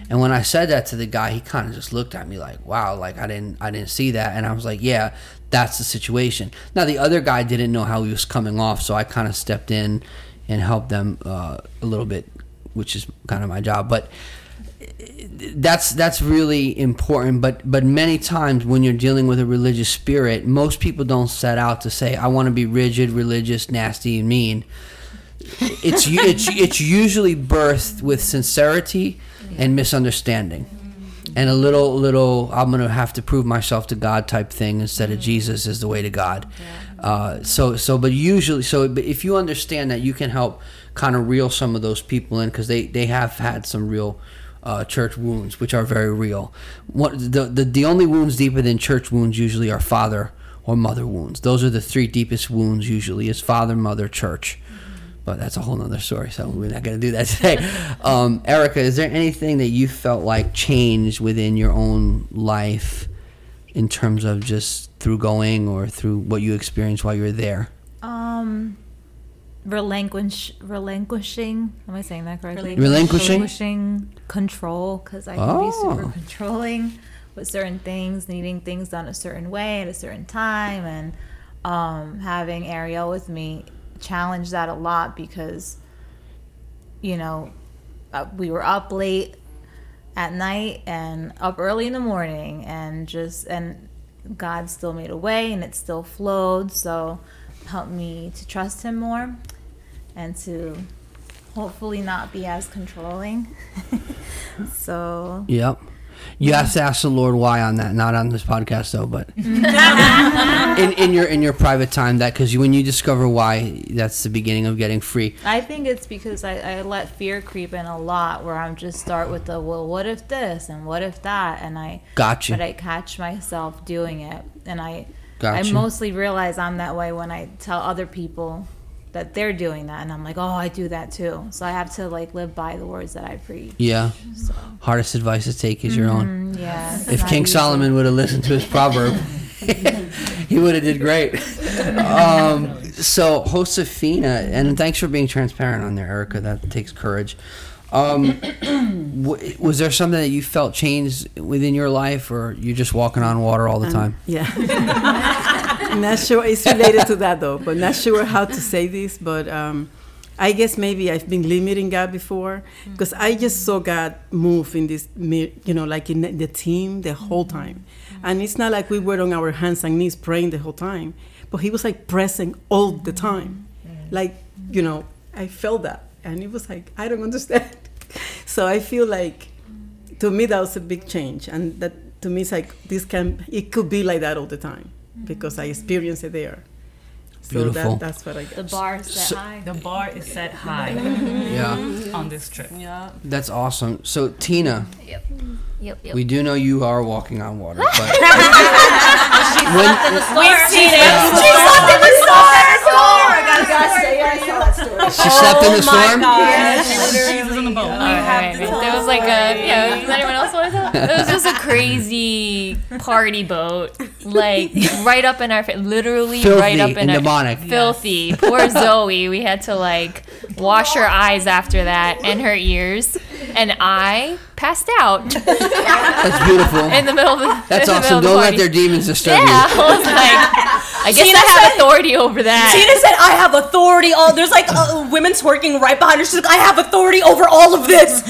And when I said that to the guy, he kind of just looked at me like, "Wow, like I didn't I didn't see that." And I was like, "Yeah, that's the situation." Now the other guy didn't know how he was coming off, so I kind of stepped in and helped them uh, a little bit, which is kind of my job. But that's that's really important but but many times when you're dealing with a religious spirit most people don't set out to say i want to be rigid religious nasty and mean it's it's it's usually birthed with sincerity and misunderstanding and a little little i'm gonna have to prove myself to god type thing instead of jesus is the way to god uh, so so but usually so but if you understand that you can help kind of reel some of those people in because they they have had some real uh, church wounds, which are very real. What the, the the only wounds deeper than church wounds usually are father or mother wounds. Those are the three deepest wounds usually is father, mother, church. But that's a whole nother story, so we're not going to do that today. Um, Erica, is there anything that you felt like changed within your own life in terms of just through going or through what you experienced while you were there? Um, relinquish, relinquishing. Am I saying that correctly? Relinquishing? Relinquishing control because I can be super Oh. controlling with certain things, needing things done a certain way at a certain time, and um, having Ariel with me challenged that a lot because, you know, uh, we were up late at night and up early in the morning and just and God still made a way and it still flowed so helped me to trust him more and to hopefully not be as controlling so Yep. You have to ask the Lord why on that, not on this podcast though, but in, in your in your private time. That because when you discover why, that's the beginning of getting free. I think it's because I, I let fear creep in a lot where I'm just start with the well what if this and what if that and I Gotcha. but I catch myself doing it and I Gotcha. I mostly realize I'm that way when I tell other people that they're doing that and I'm like oh I do that too so I have to like live by the words that I preach Yeah. Hardest advice to take is your own. Mm, yeah If King easy. Solomon would have listened to his proverb, he would have did great. Um, so, Josefina, and thanks for being transparent on there, Erica. That takes courage. Um, w- was there something that you felt changed within your life, or you're just walking on water all the Um, time? Yeah. not sure it's related to that though, but not sure how to say this. But um, I guess maybe I've been limiting God before mm. because I just saw God move in this, you know, like in the team the whole mm-hmm. time. And it's not like we were on our hands and knees praying the whole time, but He was like present all the mm-hmm. time. Mm-hmm. Like, you know, I felt that. And it was like, I don't understand. so I feel like to me that was a big change and that to me it's like this can it could be like that all the time Mm-hmm. because i experienced it there so that, that's what i get. the bar is set So- high The bar is set high Yeah. on this trip. Yeah. That's awesome. So, Tina, yep yep yep we do know you are walking on water, but when, We've seen it. she slept in the storm. Jesus in the boat. All right, all right. There was like a yeah. Does anyone else want to tell? It was just a crazy party boat, like right up in our fa- literally Filthy right up in and our demonic. filthy. Poor Zoe. We had to like wash her eyes after that and her ears, and I passed out That's beautiful. in the middle of the. That's in the middle awesome. of the Don't let party. their demons disturb Yeah, you. I was like, I guess Tina I have said- authority over that. Tina said, "I have authority." All there's like uh, women twerking right behind her. She's like, "I have authority over all of this."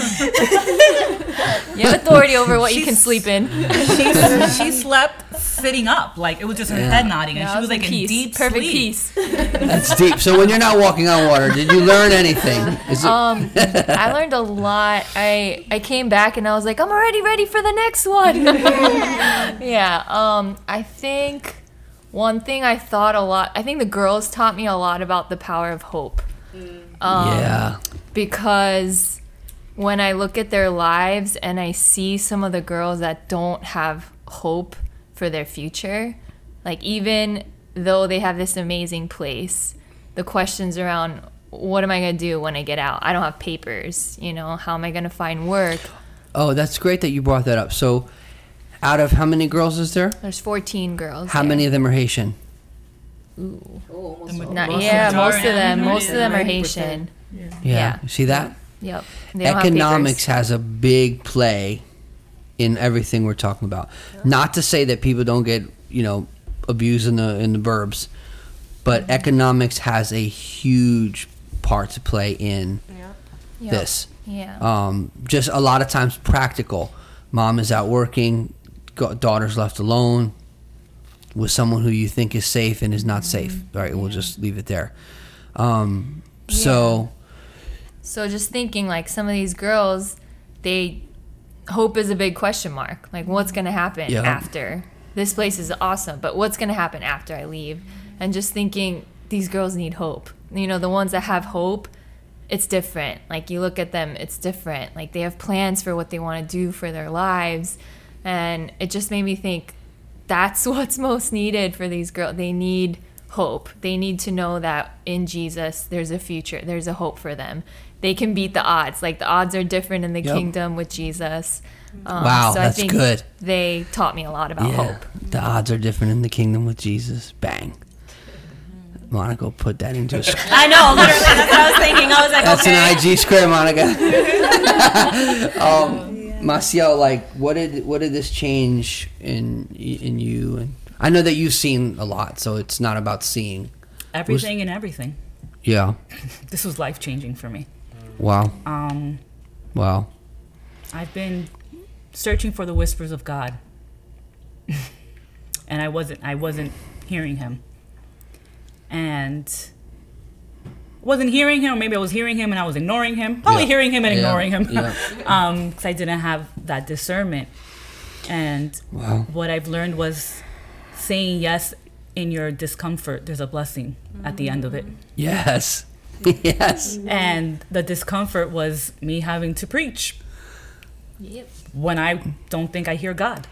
You have authority over what you can sleep in. She, she slept sitting up, like it was just her Yeah. head nodding, and Yeah, she I was like in peace. deep perfect sleep. peace. That's deep. So when you're not walking on water, did you learn anything? Is it, Um, I learned a lot. I I came back and I was like, I'm already ready for the next one. yeah. Um, I think one thing I thought a lot. I think the girls taught me a lot about the power of hope. Um, yeah. Because when I look at their lives and I see some of the girls that don't have hope for their future, like even though they have this amazing place, the questions around what am I going to do when I get out? I don't have papers, you know, how am I going to find work? Oh, that's great that you brought that up. So, out of how many girls is there? There's 14 girls. How there. many of them are Haitian? Ooh. Oh, Not, yeah, most of them, most of them are Haitian. Yeah. Yeah. You see that? Yep. They don't have Economics has a big play in everything we're talking about. Not to say that people don't get, you know, abused in the in the burbs, but Mm-hmm. economics has a huge part to play in this. Yeah. Um, just a lot of times practical. Mom is out working, daughter's left alone with someone who you think is safe and is not safe. Mm-hmm. All right, we'll just leave it there. Um, so So just thinking like some of these girls, they hope is a big question mark. Like what's going to happen Yeah. after? This place is awesome, but what's going to happen after I leave? And just thinking these girls need hope. You know, the ones that have hope, it's different. Like you look at them, it's different. Like they have plans for what they want to do for their lives. And it just made me think that's what's most needed for these girls. They need hope. They need to know that in Jesus there's a future, there's a hope for them. They can beat the odds. Like the odds are different in the Yep. kingdom with Jesus. Um, Wow, so I that's think good. They taught me a lot about yeah, hope. the odds are different in the kingdom with Jesus. Bang. Monica, put that into a script. I know, literally. That's what I was thinking. I was like, That's okay. an IG square, Monica. um, Maciel, like, what did what did this change in in you? And I know that you've seen a lot, so it's not about seeing. Everything and everything. Yeah. This was life changing for me. Wow. Um, Wow. I've been searching for the whispers of God, and I wasn't. I wasn't hearing Him, and wasn't hearing Him. Or maybe I was hearing Him and I was ignoring Him. Probably Yeah. hearing Him and Yeah. ignoring Him, Yeah. um, because I didn't have that discernment. And Wow. what I've learned was saying yes in your discomfort. There's a blessing at the end of it. Yes. yes. Mm-hmm. And the discomfort was me having to preach Yep. when I don't think I hear God.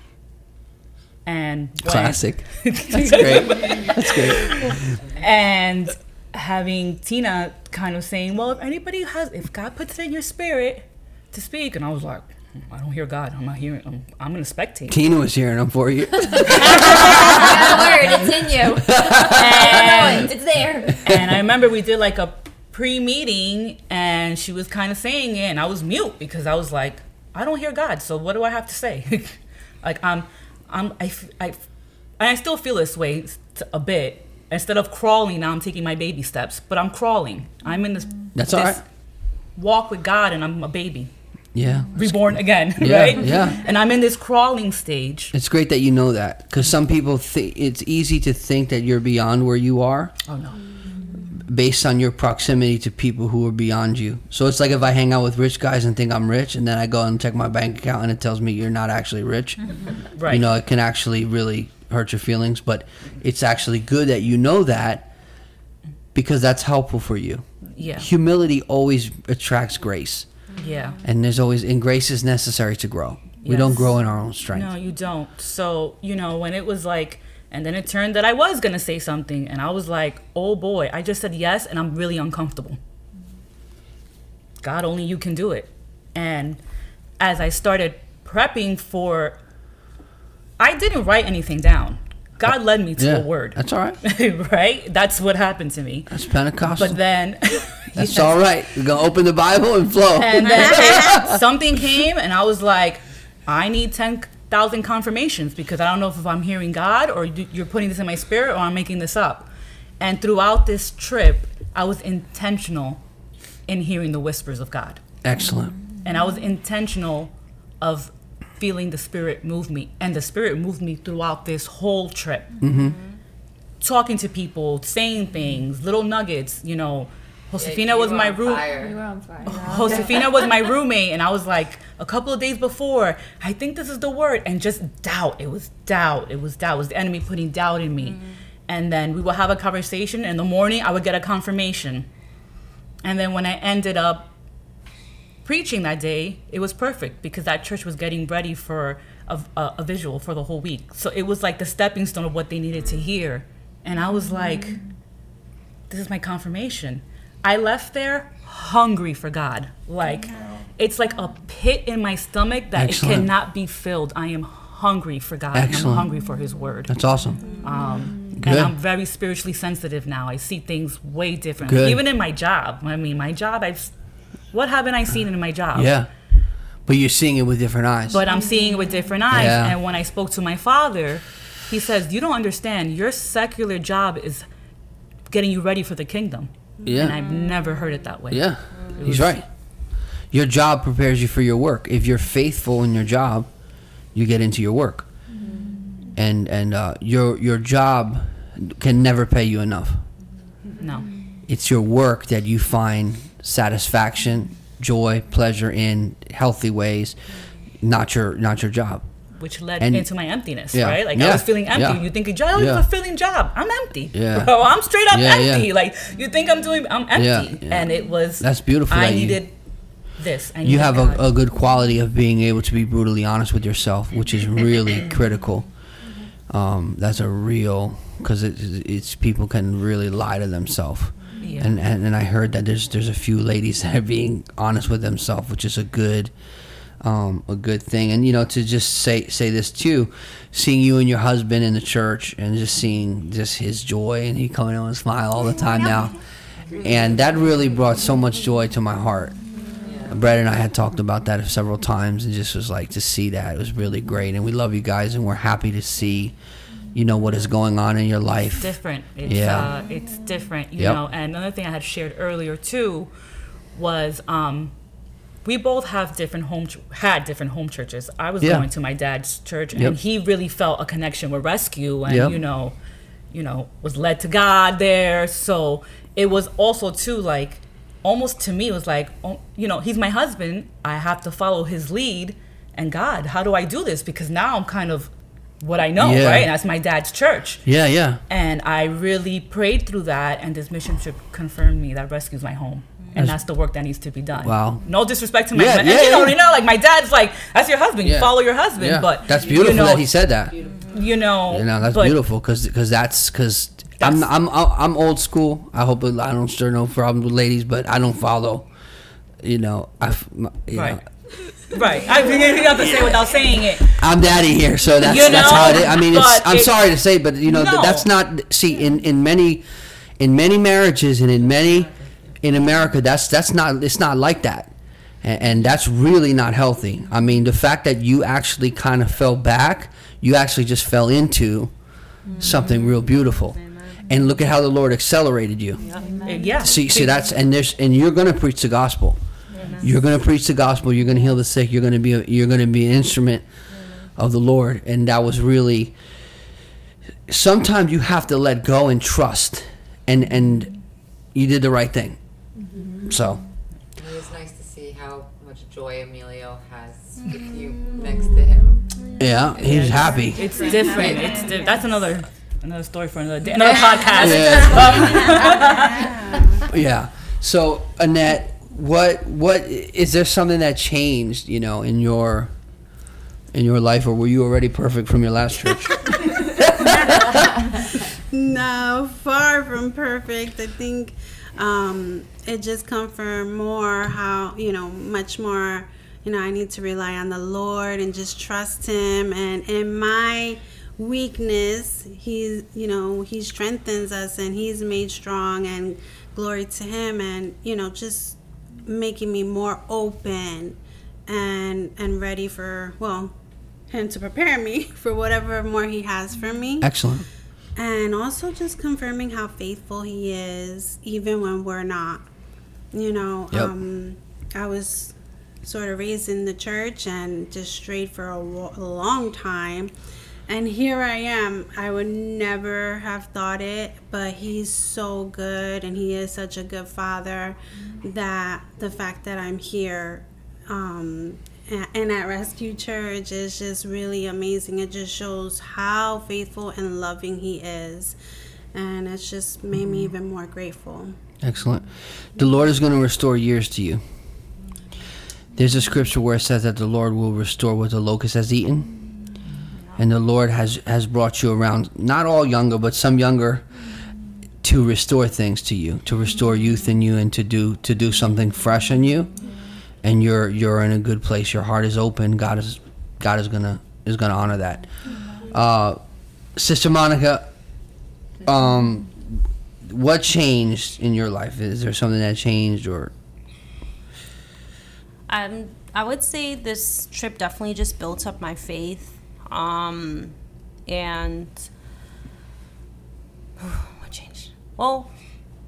And when- Classic. That's great. That's great. and having Tina kind of saying, "Well, if anybody has, if God puts it in your spirit to speak," and I was like, "I don't hear God. I'm not hearing. I'm, I'm gonna spectate." Tina was hearing them for you. word, it's in you. And- it's there. and I remember we did like a pre-meeting, and she was kind of saying it, and I was mute because I was like, "I don't hear God, so what do I have to say?" like I'm, I'm, I, I, I still feel this way a bit. Instead of crawling, now I'm taking my baby steps, but I'm crawling. I'm in this. That's this all right. Walk with God, and I'm a baby, Yeah. reborn again, Yeah, right? yeah. And I'm in this crawling stage. It's great that you know that because some people think it's easy to think that you're beyond where you are Oh no. Based on your proximity to people who are beyond you. So it's like if I hang out with rich guys and think I'm rich, and then I go and check my bank account and it tells me you're not actually rich. Right. You know, it can actually really hurt your feelings, but it's actually good that you know that because that's helpful for you. Yeah. Humility always attracts grace. Yeah. And there's always, and grace is necessary to grow. We don't grow in our own strength. No, you don't. So, you know, when it was like, and then it turned that I was going to say something, and I was like, oh boy, I just said yes, and I'm really uncomfortable. God, only you can do it. And as I started prepping for, I didn't write anything down. God led me to Yeah, a word. That's all right. right? That's what happened to me. That's Pentecostal. But then, That's all right. We're going to open the Bible and flow. and then something came, and I was like, I need 10,000 confirmations because I don't know if I'm hearing God or you- you're putting this in my spirit or I'm making this up. And throughout this trip, I was intentional in hearing the whispers of God. Excellent. And I was intentional of feeling the Spirit move me. And the Spirit moved me throughout this whole trip. Mm-hmm. Talking to people, saying things, little nuggets, you know. Josefina was my room. You were on fire. Oh, Josefina was my roommate, and I was like, a couple of days before, I think this is the word, and just doubt. It was doubt. It was doubt. It was the enemy putting doubt in me. Mm. And then we would have a conversation. In the morning, I would get a confirmation. And then when I ended up preaching that day, it was perfect because that church was getting ready for a, a, a visual for the whole week. So it was like the stepping stone of what they needed to hear. And I was like, mm. this is my confirmation. I left there hungry for God. Like, it's like a pit in my stomach that Excellent. it cannot be filled. I am hungry for God. Excellent. I'm hungry for His Word. That's awesome. Um, Good. and I'm very spiritually sensitive now. I see things way different. Good. Even in my job. I mean, my job, I've. What haven't I seen in my job? Yeah. But you're seeing it with different eyes. But I'm seeing it with different eyes. Yeah. And when I spoke to my father, he says, You don't understand. Your secular job is getting you ready for the kingdom. Yeah. And I've never heard it that way. Yeah, It he's was- right. Your job prepares you for your work. If you're faithful in your job, you get into your work, and and uh, your your job can never pay you enough. No. It's your work that you find satisfaction, joy, pleasure in healthy ways, not your not your job. Which led And- into my emptiness, Yeah. right? Like Yeah. I was feeling empty. Yeah. You think a job, a fulfilling job. I'm empty. Yeah. Bro, I'm straight up Yeah, yeah. empty. Like you think I'm doing I'm empty. And it was That's beautiful I that you- needed this. I you have a, a good quality of being able to be brutally honest with yourself, which is really critical. Um, that's a real because it, it's people can really lie to themselves. Yeah. And, and and I heard that there's there's a few ladies that are being honest with themselves, which is a good um, a good thing. And you know to just say say this too, seeing you and your husband in the church and just seeing just his joy and he coming on and smile all the time now, and that really brought so much joy to my heart. Brad and I had talked about that several times, and just was like to see that it was really great. And we love you guys, and we're happy to see, you know, what is going on in your life. It's different. It's, Yeah. uh, it's different, you Yep. know. And another thing I had shared earlier too was um, we both have different home ch- had different home churches. I was Yeah. going to my dad's church, Yep. and he really felt a connection with rescue, and Yep. you know, you know, was led to God there. So it was also too like almost to me it was like, oh, you know, he's my husband. I have to follow his lead. And God, how do I do this? Because now I'm kind of what I know, Yeah. right? And that's my dad's church. Yeah, yeah. And I really prayed through that, and this mission trip confirmed me that rescue's my home. And That's- that's the work that needs to be done. Wow. No disrespect to my, Yeah, and yeah, you know, yeah. you know, like my dad's like, that's your husband. You follow your husband. But that's beautiful You know, that he said that. You know, You know, that's but beautiful because because that's because I'm I'm I'm old school. I hope I don't stir no problems with ladies, but I don't follow. You know, I you Right. know, Right. I mean, you have to say without saying it. I'm daddy here, so that's You that's know, how it is. I mean, it's, I'm it- sorry to say, but you know, No. that's not. See, in in many in many marriages and in many in America, that's that's not. It's not like that, and, and that's really not healthy. I mean, the fact that you actually kind of fell back, you actually just fell into something real beautiful. And look at how the Lord accelerated you. Yeah. See, see, that's and there's and you're gonna preach the gospel. You're gonna preach the gospel. You're gonna heal the sick. You're gonna be a, you're gonna be an instrument of the Lord. And that was really. Sometimes you have to let go and trust, and and you did the right thing. So It was nice to see how much joy Emilio has with you next to him. yeah, he's happy. It's different. It's di- that's another another story for another day, another podcast. yeah. So Annette, what what is there something that changed? You know, in your in your life, or were you already perfect from your last church? no, far from perfect. I think um, it just confirmed more how you know much more. You know, I need to rely on the Lord and just trust Him. And in my weakness, He's you know He strengthens us and He's made strong. And glory to Him. And you know, just making me more open and and ready for well him to prepare me for whatever more he has for me Excellent. And also just confirming how faithful he is even when we're not. You know Yep. um i was sort of raised in the church and just strayed for a, long time. And here i am. I would never have thought it but he's so good and he is such a good father that the fact that i'm here um and at rescue church is just really amazing it just shows how faithful and loving he is and it's just made me mm-hmm. even more grateful Excellent. The Lord is going to restore years to you. There's a scripture where it says that the Lord will restore what the locust has eaten. And the Lord has, has brought you around, not all younger, but some younger, to restore things to you, to restore youth in you and to do to do something fresh in you. And you're you're in a good place. Your heart is open. God is God is gonna is gonna honor that. Uh, Sister Monica, um, what changed in your life? Is there something that changed or Um, I would say this trip definitely just built up my faith. Um, and what changed? Well,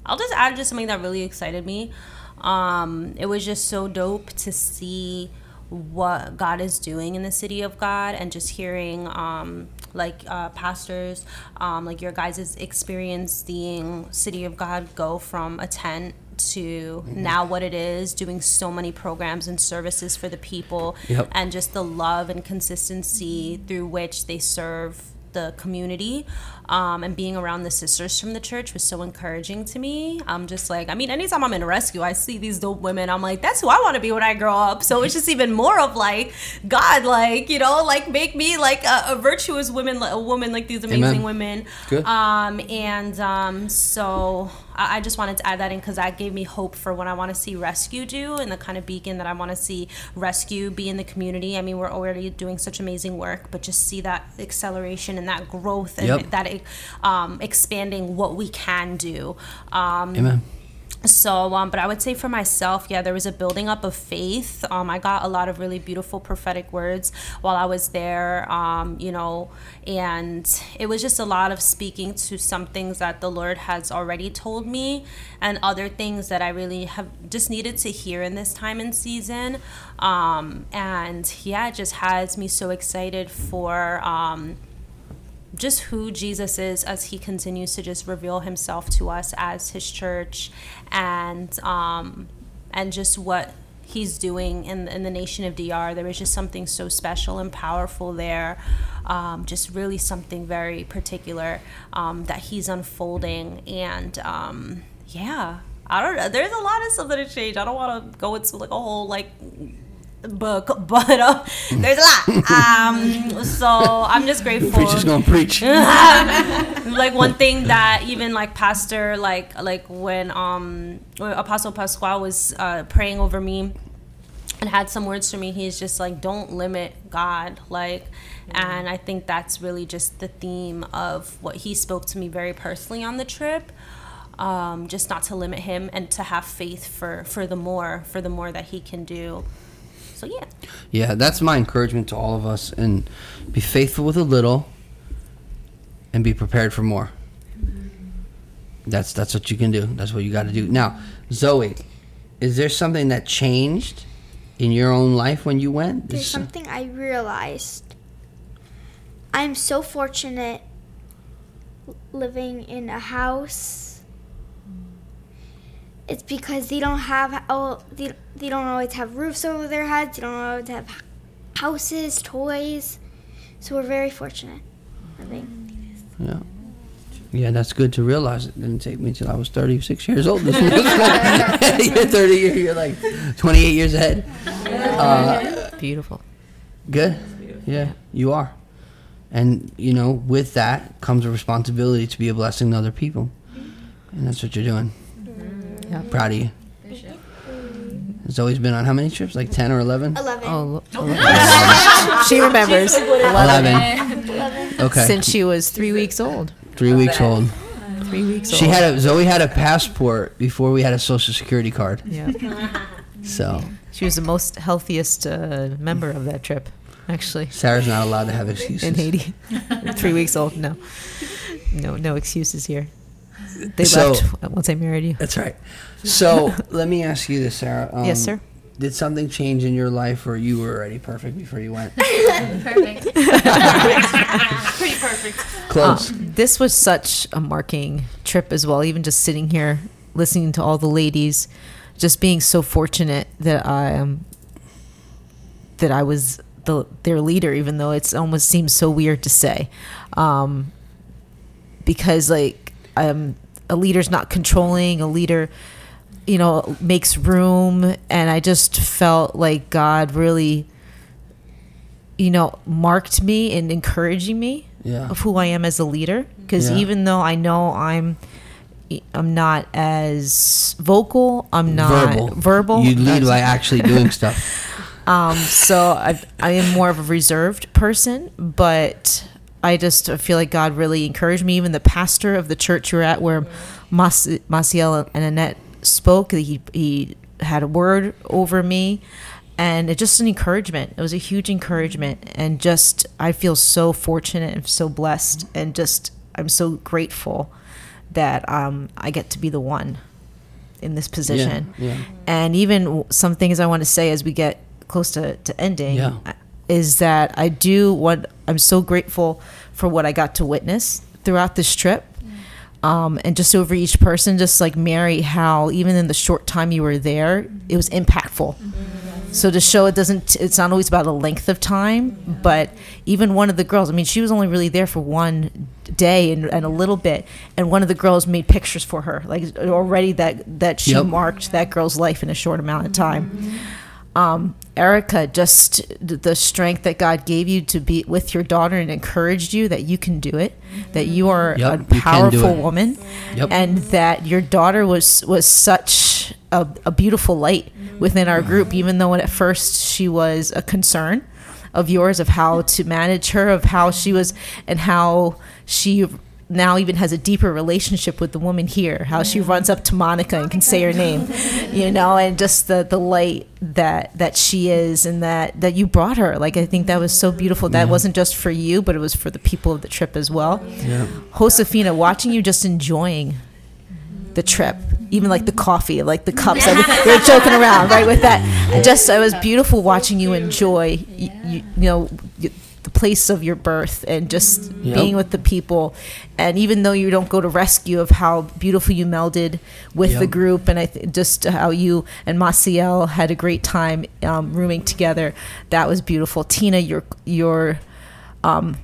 I'll just add just something that really excited me. Um, it was just so dope to see what God is doing in the city of God and just hearing um, like uh, pastors, um, like your guys' experience seeing City of God go from a tent to now what it is, doing so many programs and services for the people, Yep. and just the love and consistency through which they serve the community um, and being around the sisters from the church was so encouraging to me i'm just like i mean anytime i'm in a rescue i see these dope women i'm like that's who i want to be when i grow up so it's just even more of like god like you know like make me like a, a virtuous woman a woman like these amazing Amen. women Good. um and um so I, I just wanted to add that in because that gave me hope for what i want to see rescue do and the kind of beacon that i want to see rescue be in the community i mean we're already doing such amazing work but just see that acceleration and that growth and Yep. that um, expanding what we can do um, Amen. So, um, but I would say for myself, yeah, there was a building up of faith. Um, I got a lot of really beautiful prophetic words while I was there, um, you know, and it was just a lot of speaking to some things that the Lord has already told me and other things that I really have just needed to hear in this time and season. Um, and yeah, it just has me so excited for. Just who Jesus is as he continues to just reveal himself to us as his church and um and just what he's doing in in the nation of DR there is just something so special and powerful there. Um, just really something very particular um, that he's unfolding and um, yeah. I don't know. There's a lot of stuff that has changed I don't want to go into like a whole like book but uh, there's a lot. Um, so I'm just grateful. Preacher's gonna preach. like one thing that even like pastor like like when um when apostle pascual was uh praying over me and had some words for me he's just like don't limit god like and i think that's really just the theme of what he spoke to me very personally on the trip um, just not to limit him and to have faith for for the more for the more that he can do so yeah Yeah, that's my encouragement to all of us and be faithful with a little and be prepared for more. Mm-hmm. That's that's what you can do. That's what you got to do. Now, Zoe, is there something that changed in your own life when you went? There's something I realized. I'm so fortunate living in a house. It's because they don't have oh they, they don't always have roofs over their heads. They don't always have houses, toys. So we're very fortunate. I think. Yeah. Yeah, that's good to realize. It didn't take me till I was 36 years old. This you're 30 years, you're like 28 years ahead. Uh, Beautiful. Good. Yeah, you are. And, you know, with that comes a responsibility to be a blessing to other people. And that's what you're doing. Yeah. Proud of you. Zoe's been on how many trips? Like 10 or 11? 11. Oh, she remembers. 11. Okay. Since she was three weeks old. Three weeks old. Three weeks old. She had a Zoe had a passport before we had a social security card. Yeah. So She was the most healthiest uh, member of that trip, actually. Sarah's not allowed to have excuses. In Haiti. Three weeks old. No. No, no excuses here. They So- left once I married you. That's right. So let me ask you this, Sarah. Um, Yes, sir. Did something change in your life, or you were already perfect before you went? Perfect. Pretty perfect. Close. Uh, this was such a marking trip as well. Even just sitting here, listening to all the ladies, just being so fortunate that I um, that I was the their leader, even though it almost seems so weird to say, um, because like um, a leader's not controlling. A leader, you know, makes room. And I just felt like God really, you know, marked me and encouraging me Yeah. of who I am as a leader. Because Yeah. even though I know I'm, I'm not as vocal, I'm not verbal. verbal. You lead by actually doing stuff. um, so I, I am more of a reserved person, but I just feel like God really encouraged me. Even the pastor of the church you're at, where Mas- Maciel and Annette spoke, he, he had a word over me. And it just an encouragement. It was a huge encouragement. And just, I feel so fortunate and so blessed. And just, I'm so grateful that um, I get to be the one in this position. yeah. And even some things I want to say as we get close to, to ending Yeah. uh, is that I do what I'm so grateful for what I got to witness throughout this trip. Um, and just over each person, just like Mary, how even in the short time you were there, it was impactful. So to show it doesn't, it's not always about a length of time, but even one of the girls, I mean, she was only really there for one day and, and a little bit, and one of the girls made pictures for her, like already that that she Yep. marked that girl's life in a short amount of time. Um, Erica, just the strength that God gave you to be with your daughter and encouraged you that you can do it, that you are Yep, a you can do powerful woman, Yep. and that your daughter was was such a, a beautiful light within our group, even though at first she was a concern of yours of how to manage her, of how she was, and how she now even has a deeper relationship with the woman here. How she runs up to Monica and can say her name, you know, and just the the light that that she is, and that that you brought her. Like I think that was so beautiful. That Yeah. wasn't just for you, but it was for the people of the trip as well. Yeah. Josefina, watching you just enjoying the trip, even like the coffee, like the cups. I mean, we were joking around, right, with that. Just it was beautiful watching you enjoy, you, you, you know, y- the place of your birth and just Yep. being with the people. And even though you don't go to rescue, of how beautiful you melded with the group, and I th- just how you and Maciel had a great time um, rooming together. That was beautiful. Tina, your your um,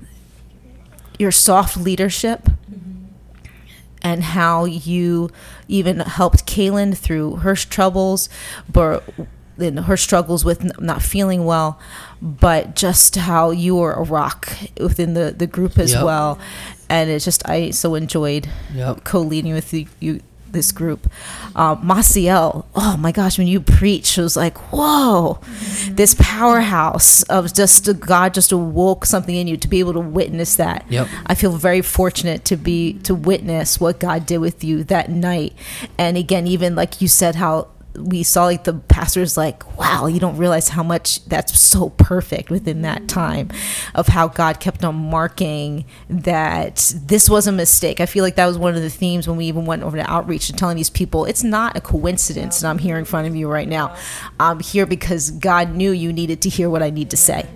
your soft leadership and how you even helped Kaylin through her troubles, but in her struggles with not feeling well, but just how you were a rock within the, the group as Yep. well. And it's just, I so enjoyed Yep. co leading with you, you this group. Um, Maciel, oh my gosh, when you preach, it was like, whoa, this powerhouse of just God just awoke something in you to be able to witness that. Yep. I feel very fortunate to be to witness what God did with you that night. And again, even like you said, how we saw like the pastors like, wow, you don't realize how much that's so perfect within that mm. time of how God kept on marking that this was a mistake. I feel like that was one of the themes when we even went over to outreach and telling these people it's not a coincidence that I'm here in front of you right now. I'm here because God knew you needed to hear what I need to say.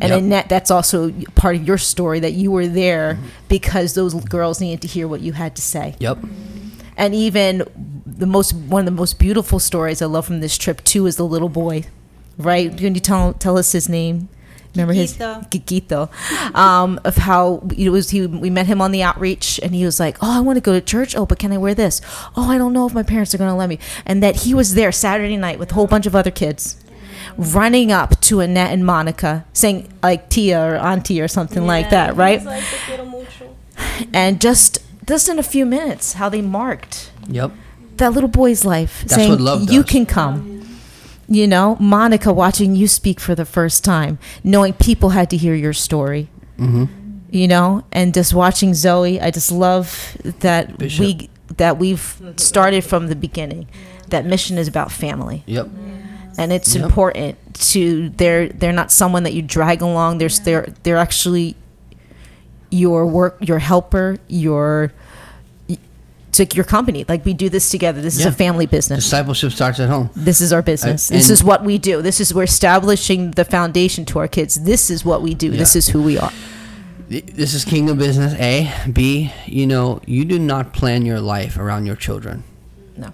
And Yep. in that, that's also part of your story that you were there mm-hmm. because those girls needed to hear what you had to say. Yep. And even the most one of the most beautiful stories I love from this trip too is the little boy, right? Can you tell tell us his name? Remember Kikito. his Kikito, um, of how it was. He we met him on the outreach, and he was like, "Oh, I want to go to church. Oh, but can I wear this? Oh, I don't know if my parents are going to let me." And that he was there Saturday night with a whole bunch of other kids, running up to Annette and Monica, saying like Tia or Auntie or something like that, right? and just just in a few minutes, how they marked Yep. That little boy's life, That's saying what love you can come. You know, Monica watching you speak for the first time, knowing people had to hear your story. Mm-hmm. You know, and just watching Zoe, I just love that Bishop. we that we've started from the beginning. That mission is about family Yep. and it's Yep. important to they're they're not someone that you drag along there's they're they're actually your work your helper your to your company. Like we do this together. This is a family business. Discipleship starts at home. this is our business. Uh, this is what we do. This is we're establishing the foundation to our kids. This is what we do. This is who we are. This is kingdom business. A, B. You know, you do not plan your life around your children. no.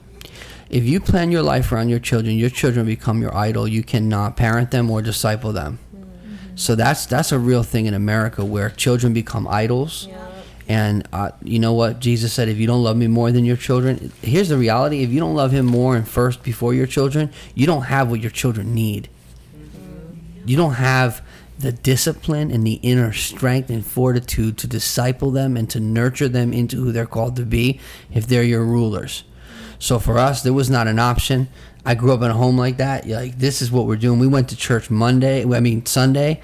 If you plan your life around your children, your children become your idol. You cannot parent them or disciple them. So that's that's a real thing in America where children become idols, And uh, you know what? Jesus said, if you don't love me more than your children, here's the reality. If you don't love him more and first before your children, you don't have what your children need. You don't have the discipline and the inner strength and fortitude to disciple them and to nurture them into who they're called to be if they're your rulers. So for us, there was not an option. I grew up in a home like that. Like this is what we're doing. We went to church Monday. I mean Sunday,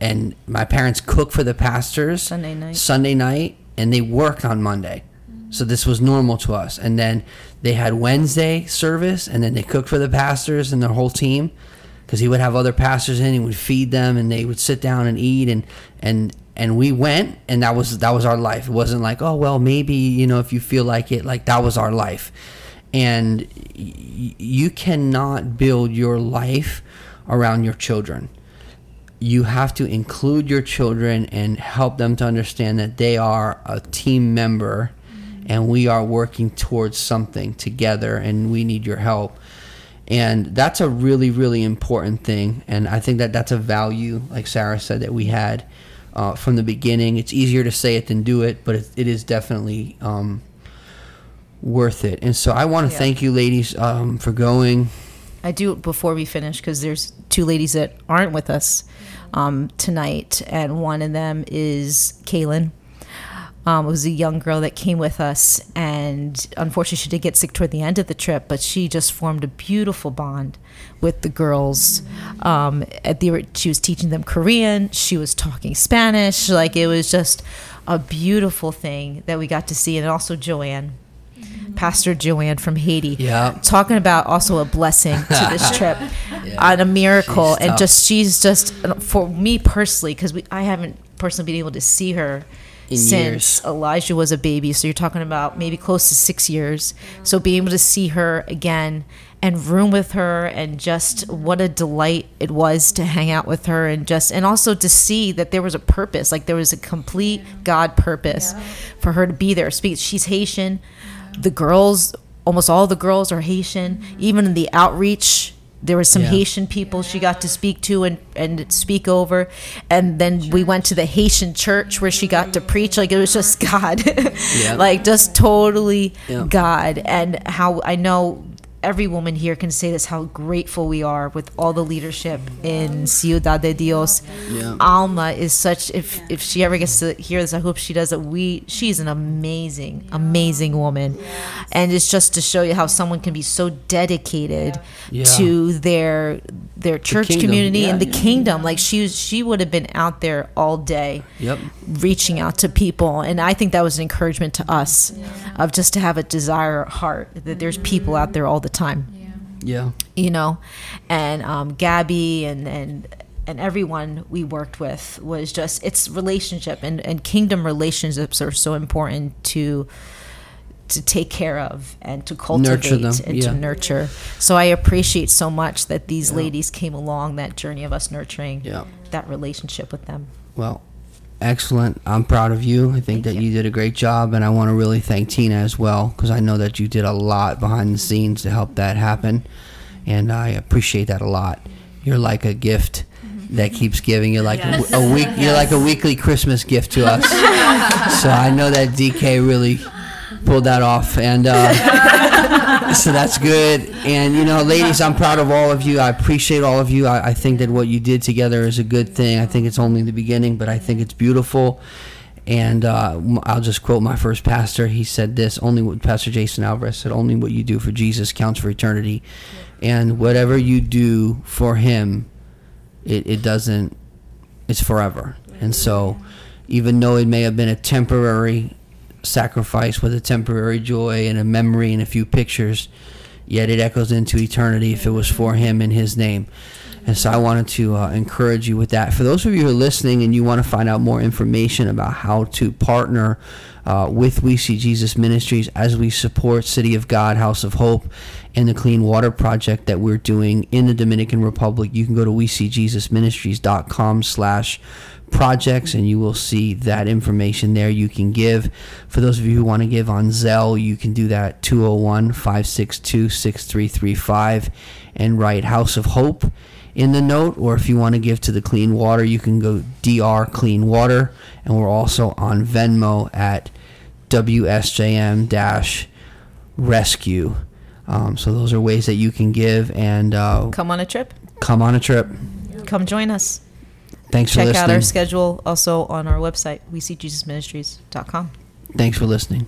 and my parents cooked for the pastors Sunday night. Sunday night, and they worked on Monday. So this was normal to us. And then they had Wednesday service, and then they cooked for the pastors and their whole team, because he would have other pastors in. He would feed them, and they would sit down and eat, and and and we went, and that was that was our life. It wasn't like, oh well, maybe you know if you feel like it. Like that was our life, and y- you cannot build your life around your children you have to include your children and help them to understand that they are a team member and we are working towards something together and we need your help. And that's a really really important thing. And i think that that's a value like sarah said that we had uh, from the beginning. It's easier to say it than do it but it, it is definitely um, worth it. And so i want to Yeah. thank you ladies um, for going I do it before we finish because there's two ladies that aren't with us um, tonight, and one of them is Kaylin. Um, it was a young girl that came with us, and unfortunately, she did get sick toward the end of the trip. But she just formed a beautiful bond with the girls. Um, at the she was teaching them Korean. She was talking Spanish. Like it was just a beautiful thing that we got to see, and also Joanne. Mm-hmm. Pastor Joanne from Haiti. Yeah. Talking about also a blessing to this trip and a miracle. She's and tough. just, she's just, for me personally, because I haven't personally been able to see her In since years. Elijah was a baby. So you're talking about maybe close to six years. So being able to see her again and room with her and just what a delight it was to hang out with her and just and also to see that there was a purpose like there was a complete god purpose for her to be there speak she's haitian the girls almost all the girls are haitian even in the outreach there was some Yeah. Haitian people she got to speak to and, and speak over. And then we went to the Haitian church where she got to preach. Like it was just God. like just totally Yeah. God. And how I know every woman here can say this how grateful we are with all the leadership in Ciudad de Dios. Yeah. Alma is such if if she ever gets to hear this, I hope she does it. We she's an amazing, amazing woman. And it's just to show you how someone can be so dedicated Yeah. to their their church kingdom, community yeah, and the kingdom. Like she was she would have been out there all day yep reaching out to people and i think that was an encouragement to us of just to have a desire heart that there's people out there all the time. Yeah. You know? And um, gabby and and and everyone we worked with was just it's relationship and and kingdom relationships are so important to to take care of and to cultivate them, and yeah. to nurture. So i appreciate so much that these ladies came along that journey of us nurturing Yeah. that relationship with them. Well, excellent. I'm proud of you. I think that you. did a great job, and I want to really thank Tina as well because I know that you did a lot behind the scenes to help that happen, and I appreciate that a lot. You're like a gift that keeps giving. You're like Yes. a, a week. You're like a weekly Christmas gift to us. so I know that DK really pulled that off, and. Uh, so that's good. And you know, ladies, I'm proud of all of you. I appreciate all of you. I, I think that what you did together is a good thing. I think it's only the beginning, but I think it's beautiful. And uh, I'll just quote my first pastor. He said this: "Only what Pastor Jason Alvarez said, only what you do for Jesus counts for eternity, and whatever you do for Him, it, it doesn't. It's forever. And so, even though it may have been a temporary sacrifice with a temporary joy and a memory and a few pictures, yet it echoes into eternity if it was for Him in His name. And so I wanted to uh, encourage you with that. For those of you who are listening and you want to find out more information about how to partner uh, with We See Jesus Ministries as we support City of God, House of Hope, and the Clean Water Project that we're doing in the Dominican Republic, you can go to WeSeeJesusMinistries.com slash projects and you will see that information there you can give for those of you who want to give on zelle you can do that 201-562-6335 and write house of hope in the note, or if you want to give to the Clean Water, you can go DR Clean Water, and we're also on Venmo at WSJM dash Rescue. Um, so those are ways that you can give and uh, Come on a trip. come on a trip. Come join us. Thanks for Check out our schedule also on our website, we see Jesus Thanks for listening.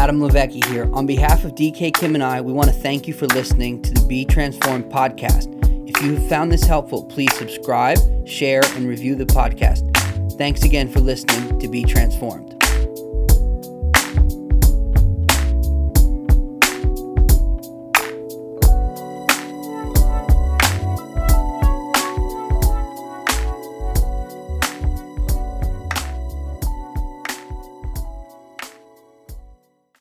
Adam Levecki here. On behalf of DK Kim and I, we want to thank you for listening to the Be Transformed podcast. If you have found this helpful, please subscribe, share, and review the podcast. Thanks again for listening to Be Transformed.